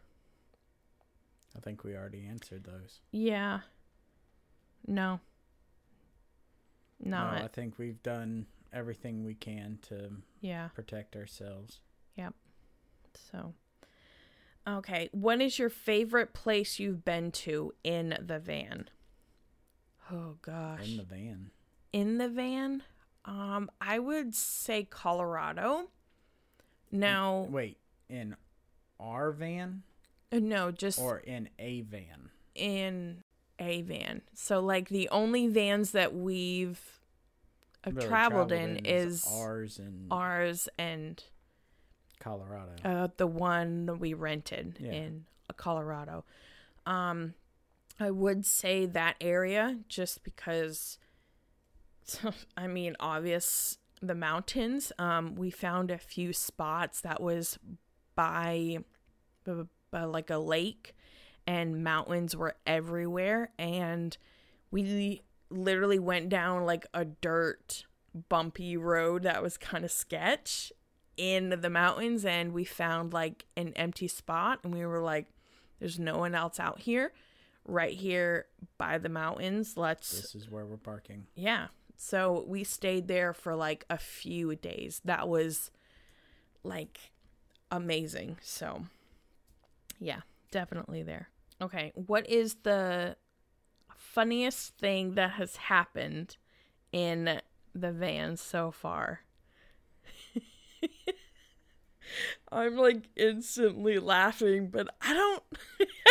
I think we already answered those. Yeah. No. Not. No, I think we've done everything we can to yeah. protect ourselves. Yep. So Okay, what is your favorite place you've been to in the van? Oh gosh. In the van. in the van um i would say colorado now Wait, in our van uh, no just or in a van? in a van so like the only vans that we've uh, Really traveled, in, is ours and ours and Colorado. uh the one that we rented Yeah. in colorado um i would say that area just because i mean obvious the mountains um we found a few spots that was by, by, by like a lake and mountains were everywhere and we literally went down like a dirt bumpy road that was kind of sketch in the mountains and we found like an empty spot and we were like there's no one else out here. Right here by the mountains. Let's this is where we're parking. yeah so we stayed there for like a few days. That was like amazing. So yeah definitely there. Okay what is the funniest thing that has happened in the van so far? I'm like instantly laughing but i don't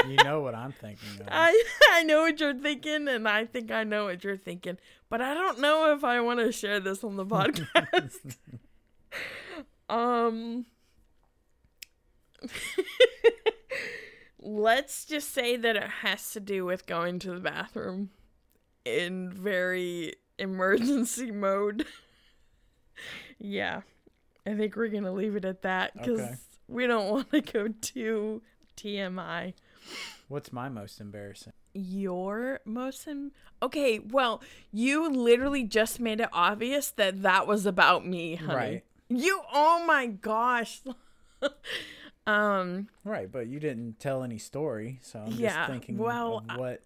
You know what I'm thinking of. I I know what you're thinking, and I think I know what you're thinking, but I don't know if I want to share this on the podcast. um let's just say that it has to do with going to the bathroom in very emergency mode. yeah. I think we're going to leave it at that cuz Okay. we don't want to go too TMI. What's my most embarrassing? Your most em- Okay, well, you literally just made it obvious that that was about me, honey. Right. You oh my gosh. um Right, but you didn't tell any story, so I'm Yeah, just thinking well, what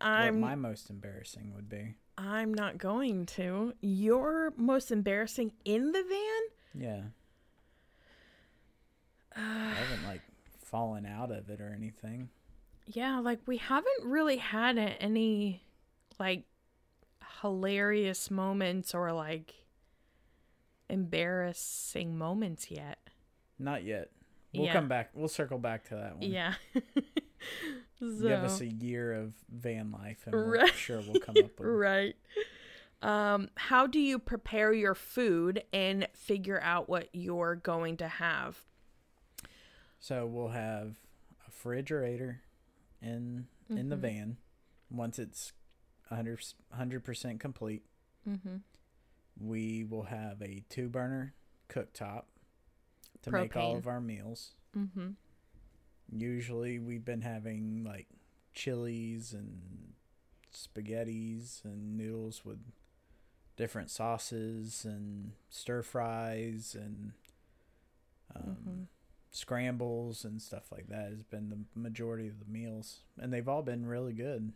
I'm what my most embarrassing would be. I'm not going to. Your most embarrassing in the van? Yeah. uh, I haven't like fallen out of it or anything. Yeah, like we haven't really had any like hilarious moments or like embarrassing moments yet. Not yet. We'll Yeah. come back. We'll circle back to that one. Yeah. so, Give us a year of van life, and we're sure we'll come up with. right. Um, how do you prepare your food and figure out what you're going to have? So we'll have a refrigerator in in the Mhm. van once it's 100 percent complete. Mm-hmm. We will have a two burner cooktop to make all of our meals. Mm-hmm. Usually we've been having like chilies and spaghettis and noodles with different sauces and stir fries and um, Mhm. Scrambles and stuff like that has been the majority of the meals and they've all been really good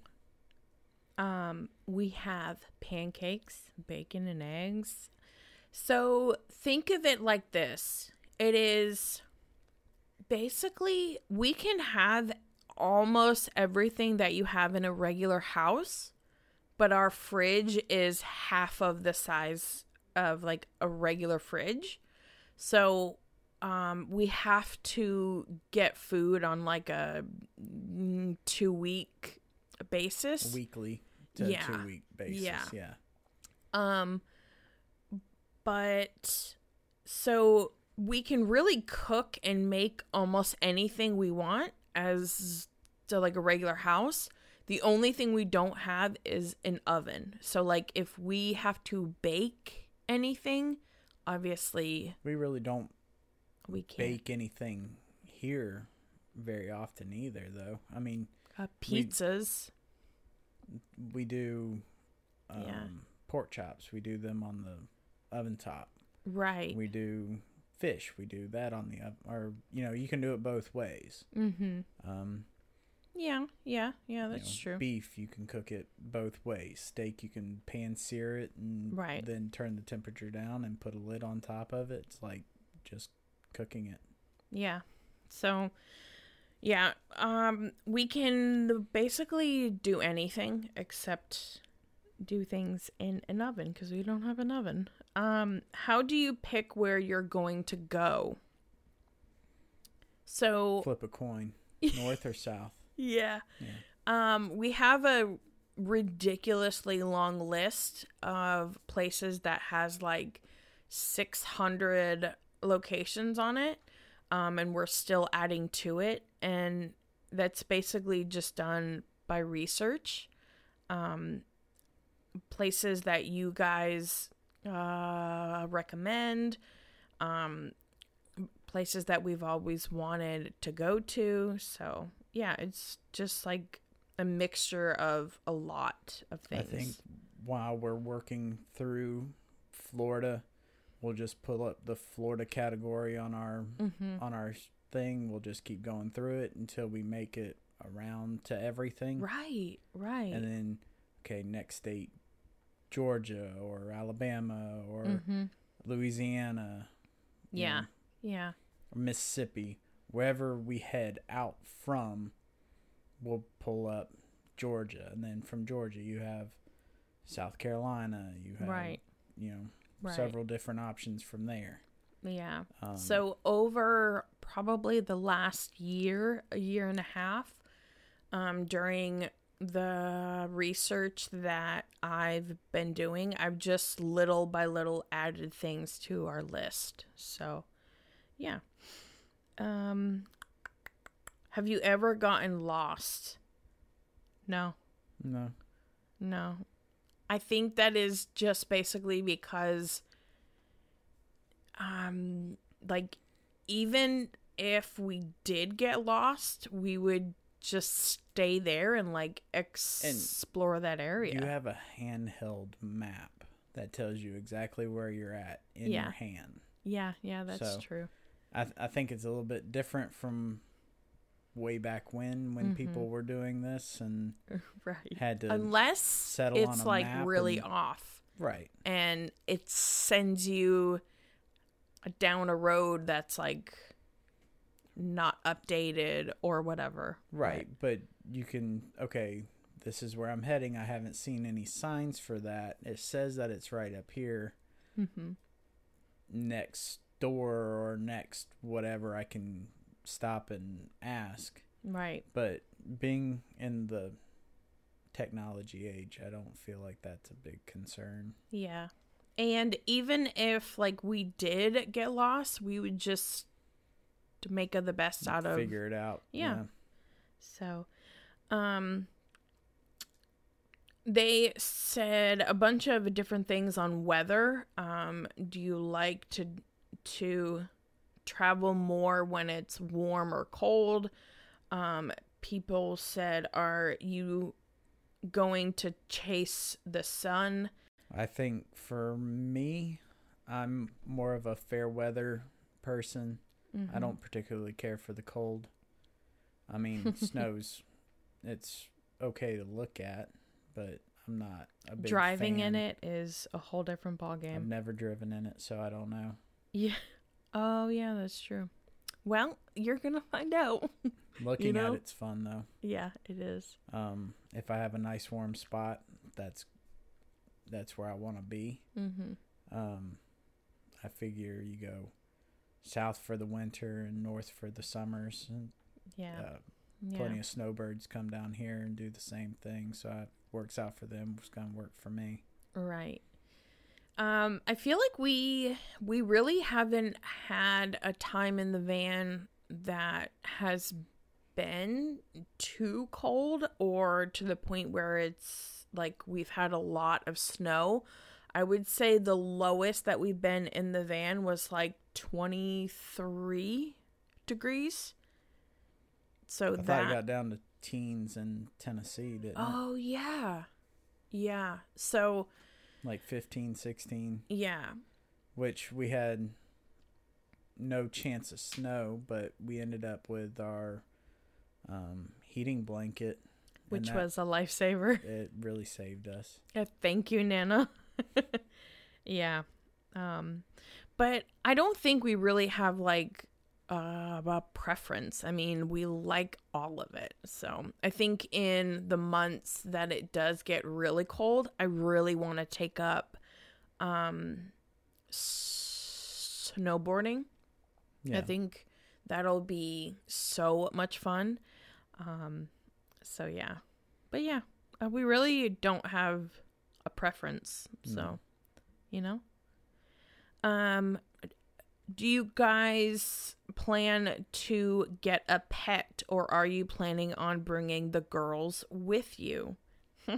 Um, we have pancakes, bacon, and eggs. So think of it like this it is basically we can have almost everything that you have in a regular house, but our fridge is half of the size of like a regular fridge. So um we have to get food on like a mm, 2 week basis. weekly to Yeah. two week basis Yeah. yeah Um, but so we can really cook and make almost anything we want as to like a regular house. The only thing we don't have is an oven. So like if we have to bake anything, obviously we really don't we can't. bake anything here very often either though i mean Uh, pizzas. we do um, Yeah. pork chops we do them on the oven top right. we do fish we do that on the oven or you know you can do it both ways mm-hmm. um Yeah, yeah, yeah, you that's know, true. beef you can cook it both ways steak you can pan sear it and Right. then turn the temperature down and put a lid on top of it it's like just cooking it Yeah. So yeah, um we can basically do anything except do things in an oven because we don't have an oven. Um how do you pick where you're going to go? So flip a coin north or south yeah. yeah Um, we have a ridiculously long list of places that has like 600 locations on it. Um, and we're still adding to it. And that's basically just done by research. Um, places that you guys uh, recommend. Um, places that we've always wanted to go to. So, yeah, it's just like a mixture of a lot of things. I think while we're working through Florida, we'll just pull up the Florida category on our Mhm. on our thing. We'll just keep going through it until we make it around to everything. Right, right. And then okay, next state Georgia or Alabama or Mhm. Louisiana. Yeah, know, yeah. or Mississippi. Wherever we head out from, we'll pull up Georgia. And then from Georgia you have South Carolina, you have Right, you know, right. several different options from there. Yeah. Um, so over probably the last year, a year and a half, um, during the research that I've been doing, I've just little by little added things to our list. So, yeah. Um have you ever gotten lost? No. No. No. I think that is just basically because um like even if we did get lost, we would just stay there and like explore that area. You have a handheld map that tells you exactly where you're at in Yeah. your hand. yeah, yeah, that's So- true. I th- I think it's a little bit different from way back when when Mm-hmm. people were doing this and Right. had to Unless settle it's on a like really and- off right. and it sends you down a road that's like not updated or whatever. Right, but you can okay, this is where I'm heading. I haven't seen any signs for that. It says that it's right up here Mm-hmm. next door or next whatever I can stop and ask. Right. But being in the technology age, I don't feel like that's a big concern. Yeah. And even if like we did get lost, we would just make the best out of Figure it out. Yeah. So, um, they said a bunch of different things on weather. Um, do you like to to travel more when it's warm or cold? Um, people said, are you going to chase the sun? I think for me, I'm more of a fair weather person. Mm-hmm. I don't particularly care for the cold. I mean, snow's it's okay to look at, but I'm not a big Driving in it is a whole different ballgame. I've never driven in it, so I don't know. Yeah. Oh, yeah, that's true. Well, you're gonna find out. Looking know? at it's fun though. yeah, it is. Um, if I have a nice warm spot, that's that's where I want to be. Mm-hmm. Um, I figure you go south for the winter and north for the summers, and Yeah. uh, yeah. plenty of snowbirds come down here and do the same thing. So it works out for them. It's gonna work for me. Right. Um, I feel like we we really haven't had a time in the van that has been too cold or to the point where it's like we've had a lot of snow. I would say the lowest that we've been in the van was like 23 degrees. So I that got down to teens in Tennessee, didn't it? Oh yeah. Yeah. So, Like 15, 16, yeah. which we had no chance of snow, but we ended up with our um, heating blanket, Which that- was a lifesaver. it really saved us. Yeah, thank you, Nana. yeah. Um but I don't think we really have like uh, preference. I mean, we like all of it. So, I think in the months that it does get really cold, I really want to take up um s- snowboarding. Yeah. I think that'll be so much fun. Um, so yeah, but yeah, uh, we really don't have a preference. So, No. you know, um, do you guys plan to get a pet, or are you planning on bringing the girls with you?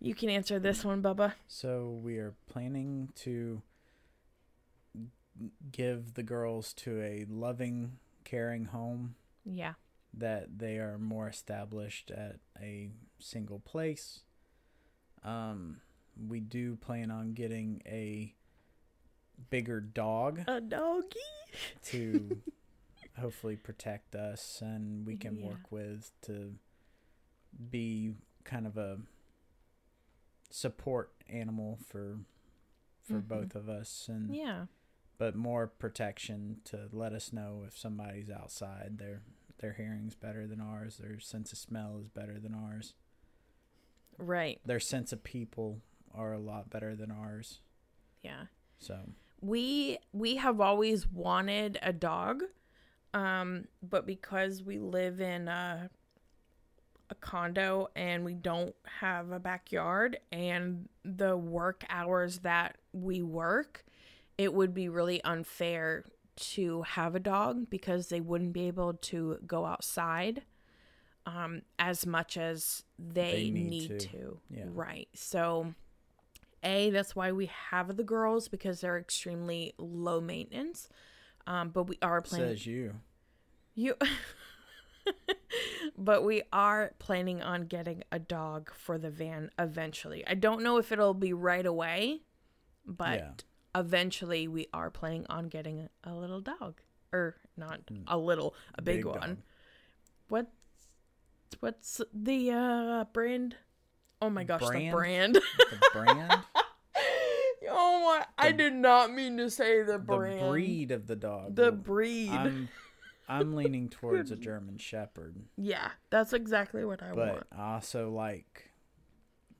you can answer this one, Bubba. So we are planning to give the girls to a loving, caring home Yeah. that they are more established at a single place. Um, we do plan on getting a bigger dog A doggy. to hopefully protect us and we can Yeah. work with to be kind of a support animal for for Mhm. both of us and Yeah. but more protection to let us know if somebody's outside their their hearing's better than ours their sense of smell is better than ours Right. their sense of people are a lot better than ours Yeah. so we we have always wanted a dog um but because we live in a a condo and we don't have a backyard and the work hours that we work, it would be really unfair to have a dog because they wouldn't be able to go outside um, as much as they, They need need, to. to. Yeah. Right. So, A, that's why we have the girls because they're extremely low maintenance. Um, but we are planning. Says you. You. but we are planning on getting a dog for the van eventually. I don't know if it'll be right away, but Yeah. eventually we are planning on getting a, little dog. Or not a little, a big, Big one. dog. What what's the uh brand? Oh my gosh, Brand? the brand. The brand, oh my I did not mean to say the the breed of the dog. The breed. I'm, I'm leaning towards a German Shepherd, yeah, that's exactly what I want. but want. I also like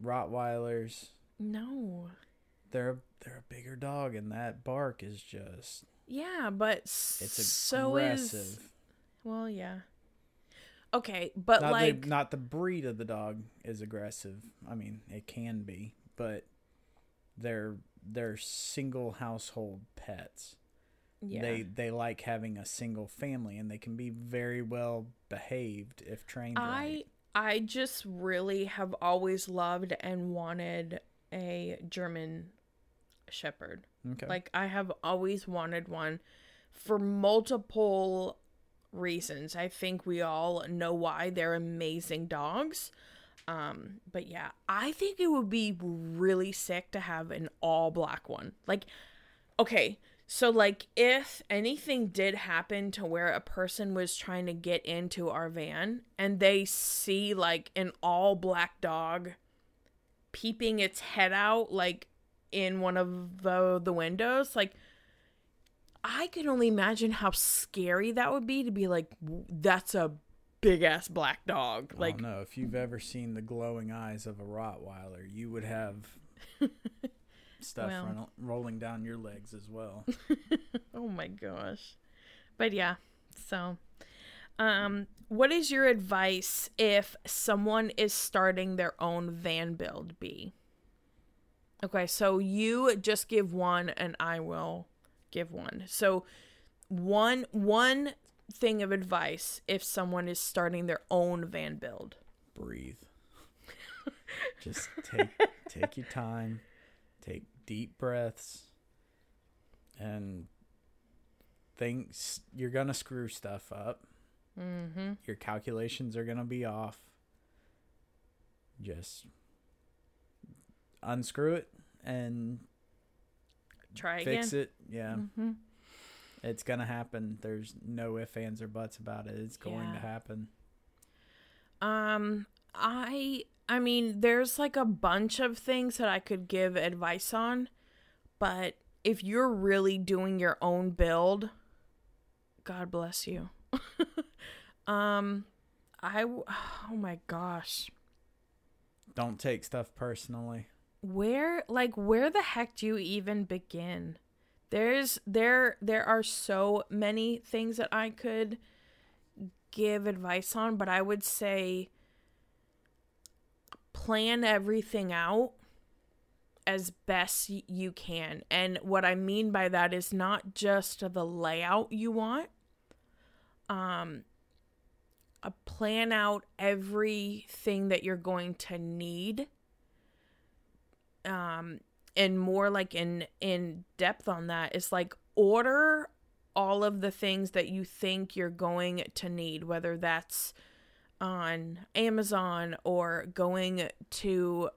Rottweilers. No. They're they're a bigger dog, and that bark is just Yeah, but it's it's so aggressive. is well, yeah. Okay, but not like the, not the breed of the dog is aggressive. I mean, it can be, but they're they're single household pets. yeah. They they like having a single family, and they can be very well behaved if trained I right. I just really have always loved and wanted a German shepherd. Okay. Like I have always wanted one for multiple reasons. I think we all know why they're amazing dogs. Um, but yeah, I think it would be really sick to have an all black one. Like okay, so like if anything did happen to where a person was trying to get into our van and they see like an all black dog peeping its head out like in one of the the windows like i can only imagine how scary that would be to be like that's a big ass black dog like I don't know if you've ever seen the glowing eyes of a Rottweiler, you would have stuff Well. run, rolling down your legs as well. oh my gosh but yeah so um what is your advice if someone is starting their own van build b okay so you just give one and i will give one so one one thing of advice if someone is starting their own van build Breathe. Just take take your time, take deep breaths, and things you're gonna screw stuff up. mm-hmm Your calculations are gonna be off. Just unscrew it and try again fix it. Yeah. mm-hmm. It's gonna happen. There's no ifs, ands, or buts about it. It's going to happen. Um, I I mean, there's like a bunch of things that I could give advice on, but if you're really doing your own build, God bless you. um, I oh my gosh. Don't take stuff personally. Where like where the heck do you even begin? There's there there are so many things that I could give advice on, but I would say plan everything out as best you can. And what I mean by that is not just the layout you want. Um plan out everything that you're going to need um and more like in in depth on that is like order all of the things that you think you're going to need whether that's on Amazon or going to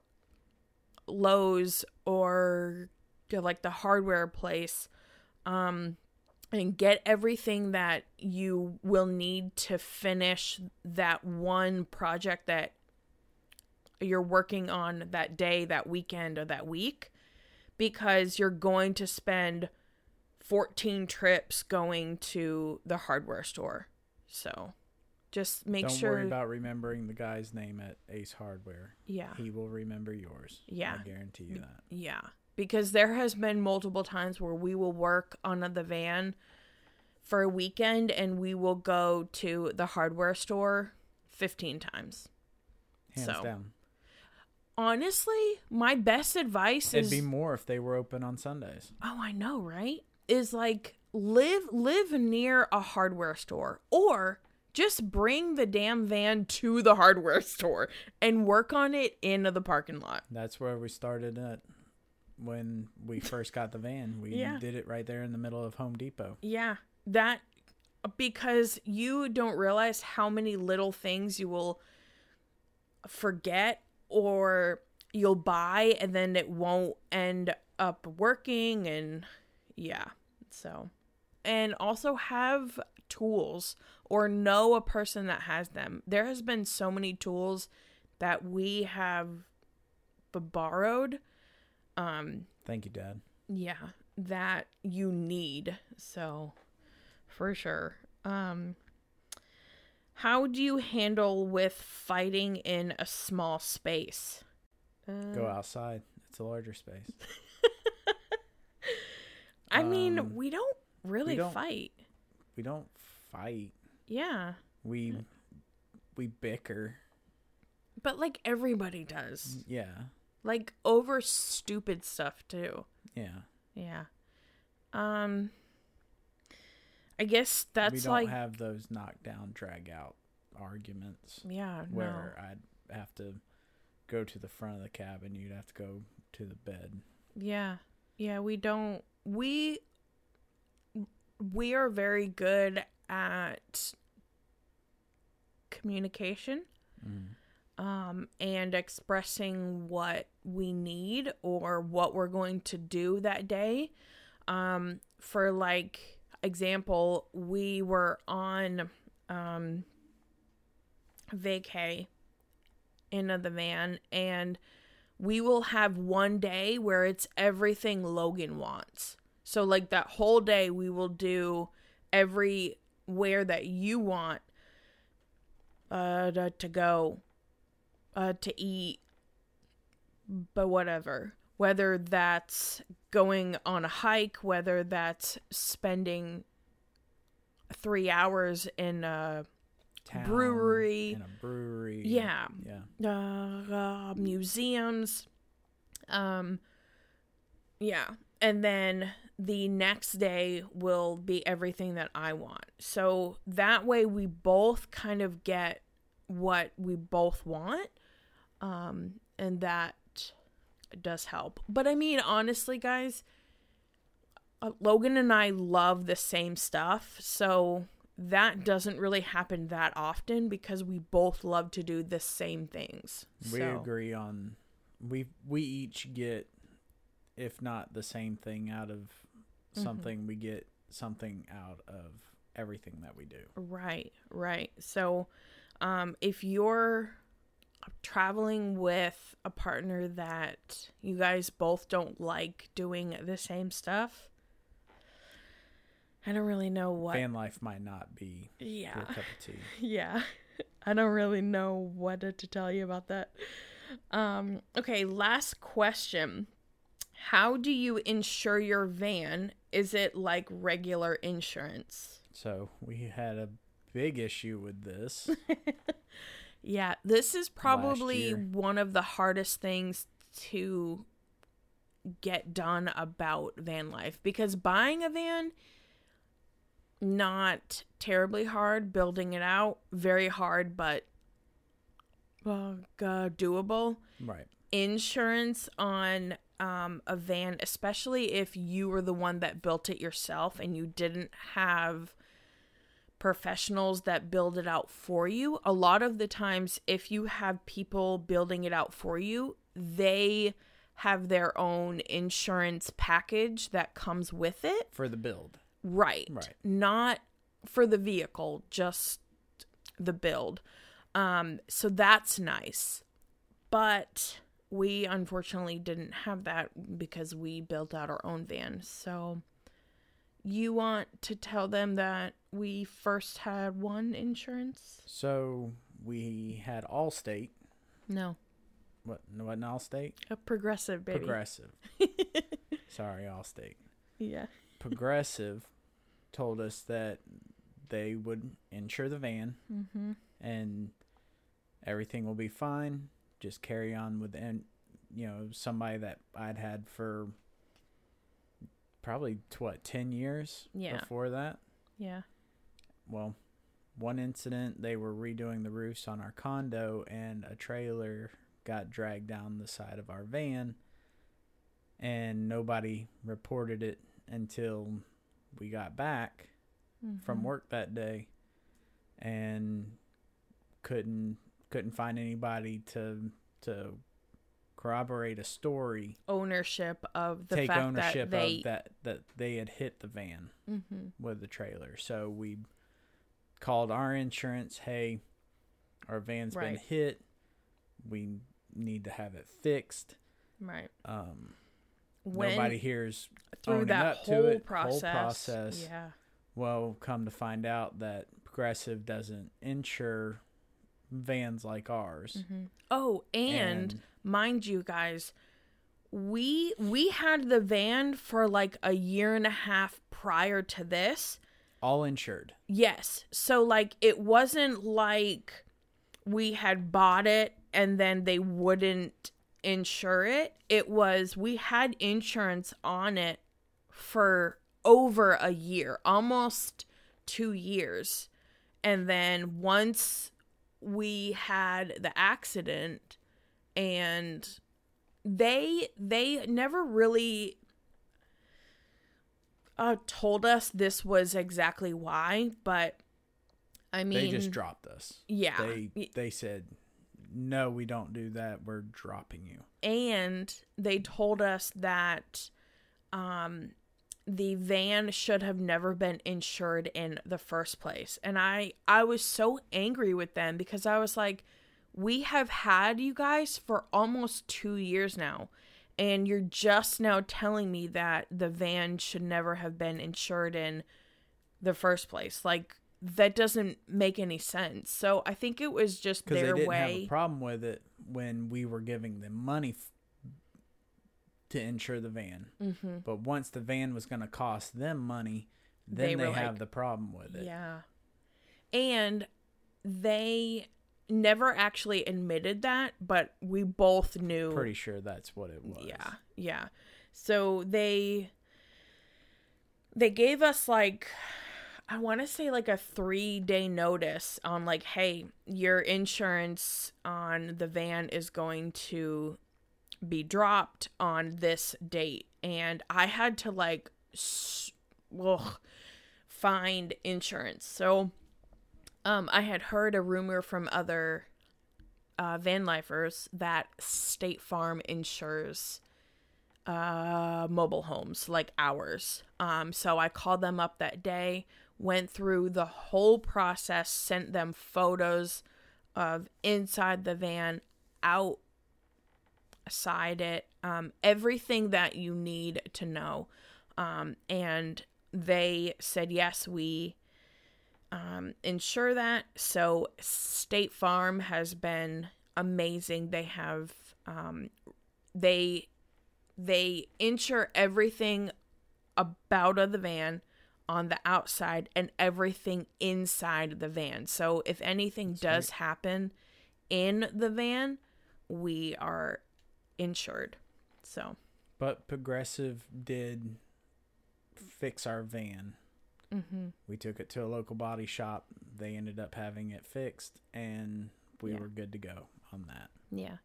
Lowe's or like the hardware place um and get everything that you will need to finish that one project that you're working on that day, that weekend, or that week because you're going to spend 14 trips going to the hardware store. So just make sure. Don't worry about remembering the guy's name at Ace Hardware. yeah. He will remember yours. Yeah. I guarantee you that. Yeah. Because there has been multiple times where we will work on the van for a weekend and we will go to the hardware store 15 times. hands so down. Honestly, my best advice It'd is be more if they were open on Sundays. Oh, I know, right? Is like live live near a hardware store or just bring the damn van to the hardware store and work on it in the parking lot. That's where we started at when we first got the van. We Yeah. did it right there in the middle of Home Depot. Yeah, that because you don't realize how many little things you will forget or you'll buy and then it won't end up working and yeah. So, and also have tools or know a person that has them. There has been so many tools that we have borrowed um Thank you, Dad. yeah that you need so for sure um how do you handle with fighting in a small space uh, Go outside. It's a larger space. i mean Um, we don't really don't- fight We don't fight. yeah We Mm. we bicker. but like everybody does Yeah. like over stupid stuff too Yeah. yeah um i guess that's we don't like have those knockdown drag out arguments yeah no where I'd have to go to the front of the cabin, you'd have to go to the bed. Yeah. Yeah, we don't we we are very good at communication Mm. um and expressing what we need or what we're going to do that day. Um for like example, we were on um vacay in the van and we will have one day where it's everything Logan wants. So like that whole day we will do everywhere that you want uh to, to go uh to eat but whatever whether that's going on a hike whether that's spending 3 hours in a Town Brewery. And a brewery. yeah Yeah. uh, uh, museums. Um, yeah, and then the next day will be everything that I want. So that way we both kind of get what we both want, um, and that does help. But I mean, honestly, guys, uh, Logan and I love the same stuff, so that doesn't really happen that often because we both love to do the same things. We so, agree on we we each get if not the same thing out of Mm-hmm. something, we get something out of everything that we do. Right, right. So, um, if you're traveling with a partner that you guys both don't like doing the same stuff, I don't really know what. Van life might not be yeah. your cup of tea. Yeah. I don't really know what to to tell you about that. Um, okay, last question. How do you insure your van? Is it like regular insurance? So we had a big issue with this. Yeah, this is probably one of the hardest things to get done about van life because buying a van not terribly hard, building it out very hard but uh, doable. right. Insurance on um, a van, especially if you were the one that built it yourself and you didn't have professionals that build it out for you. A lot of the times, if you have people building it out for you, they have their own insurance package that comes with it. For the build. Right. Right. Not for the vehicle, just the build. Um, so that's nice. But we unfortunately didn't have that because we built out our own van. So you want to tell them that we first had one insurance? So we had Allstate. No. What what Allstate? A progressive baby. Progressive. Sorry, Allstate. Yeah. Progressive told us that they would insure the van Mm-hmm. and everything will be fine. Just carry on with and you know somebody that I'd had for probably what ten years Yeah. before that. Yeah. Well, one incident they were redoing the roofs on our condo and a trailer got dragged down the side of our van and nobody reported it until we got back from Mhm. work that day and couldn't couldn't find anybody to to corroborate a story ownership of the take fact ownership that they of that that they had hit the van Mhm. with the trailer so we called our insurance hey our van's been hit. We need to have it fixed. Right. Um when nobody here's through that up to whole it, whole process, process. yeah. Well, come to find out that Progressive doesn't insure vans like ours. Mhm. oh and, mind you guys we we had the van for like a year and a half prior to this all insured. yes. So like it wasn't like we had bought it and then they wouldn't insure it. It was we had insurance on it for over a year almost 2 years. And then once we had the accident and they they never really uh told us this was exactly why but i mean they just dropped us. yeah They they said, "No, we don't do that. We're dropping you." and they told us that um the van should have never been insured in the first place and i i was so angry with them because i was like we have had you guys for almost 2 years now and you're just now telling me that the van should never have been insured in the first place like that doesn't make any sense so i think it was just Because they their didn't have way a problem with it when we were giving them money f- to insure the van. mm-hmm. But once the van was going to cost them money, They then they, were have like, the problem with it. Yeah. And they never actually admitted that, but we both knew. Pretty sure that's what it was. Yeah. Yeah. So they they gave us like I want to say like a 3-day notice on like hey, your insurance on the van is going to be dropped on this date and I had to like s- ugh, find insurance. So um I had heard a rumor from other uh van lifers that State Farm insures uh mobile homes like ours. Um so I called them up that day, went through the whole process, sent them photos of inside the van, out side it, um everything that you need to know. Um and they said yes, we um, ensure that. So State Farm has been amazing. They have um, they they insure everything about of the van on the outside and everything inside the van. So if anything does happen in the van, we are insured. So But Progressive did fix our van. Mm-hmm. We took it to a local body shop. They ended up having it fixed, and we Yeah. were good to go on that. Yeah.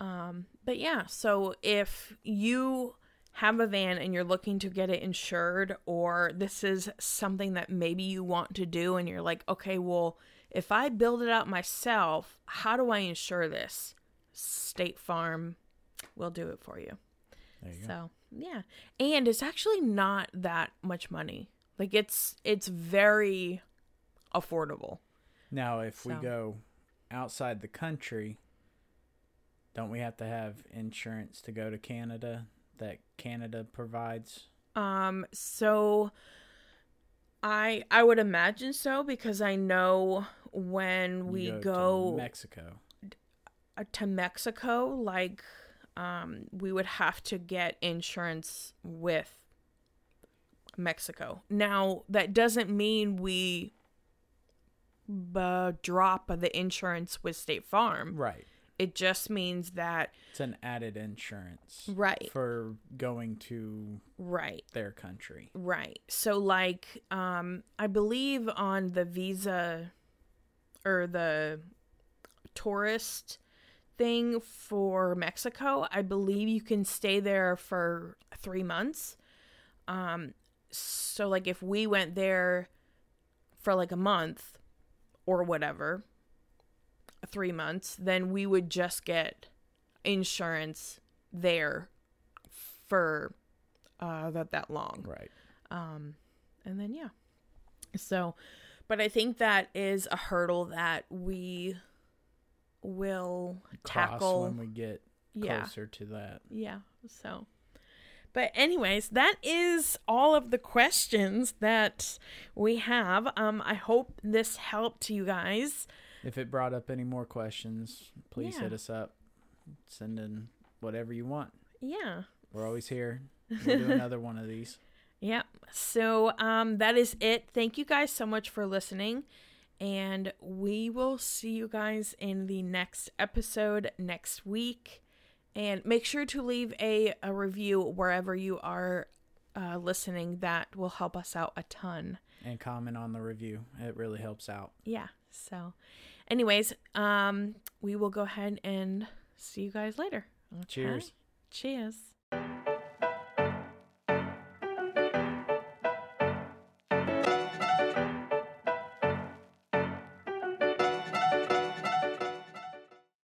Um, but yeah, so if you have a van and you're looking to get it insured, or this is something that maybe you want to do, and you're like, okay, well, if I build it out myself, how do I insure this? State Farm will do it for you. There you go. So yeah, and it's actually not that much money. Like it's it's very affordable. Now, if we go outside the country, don't we have to have insurance to go to Canada that Canada provides? Um, so I I would imagine so because I know when we to go, Mexico. uh, to Mexico, like um, we would have to get insurance with Mexico. Now that doesn't mean we b- drop the insurance with State Farm. Right. It just means that It's an added insurance right, for going to right, their country. right. So like um I believe on the visa or the tourist thing for Mexico, I believe you can stay there for 3 months. Um so like if we went there for like a month or whatever, 3 months, then we would just get insurance there for uh that that long. Right. Um, and then yeah. So, but I think that is a hurdle that we will Cross tackle. when we get yeah, closer to that. yeah. So, but anyways, that is all of the questions that we have. Um, I hope this helped you guys. If it brought up any more questions, please Yeah. hit us up. Send in whatever you want. Yeah. We're always here. We'll do another one of these. Yep. So um that is it. Thank you guys so much for listening. And we will see you guys in the next episode next week. And make sure to leave a, a review wherever you are uh, listening. That will help us out a ton. And comment on the review. It really helps out. Yeah. So, anyways, um, we will go ahead and see you guys later. Okay? Cheers. Cheers.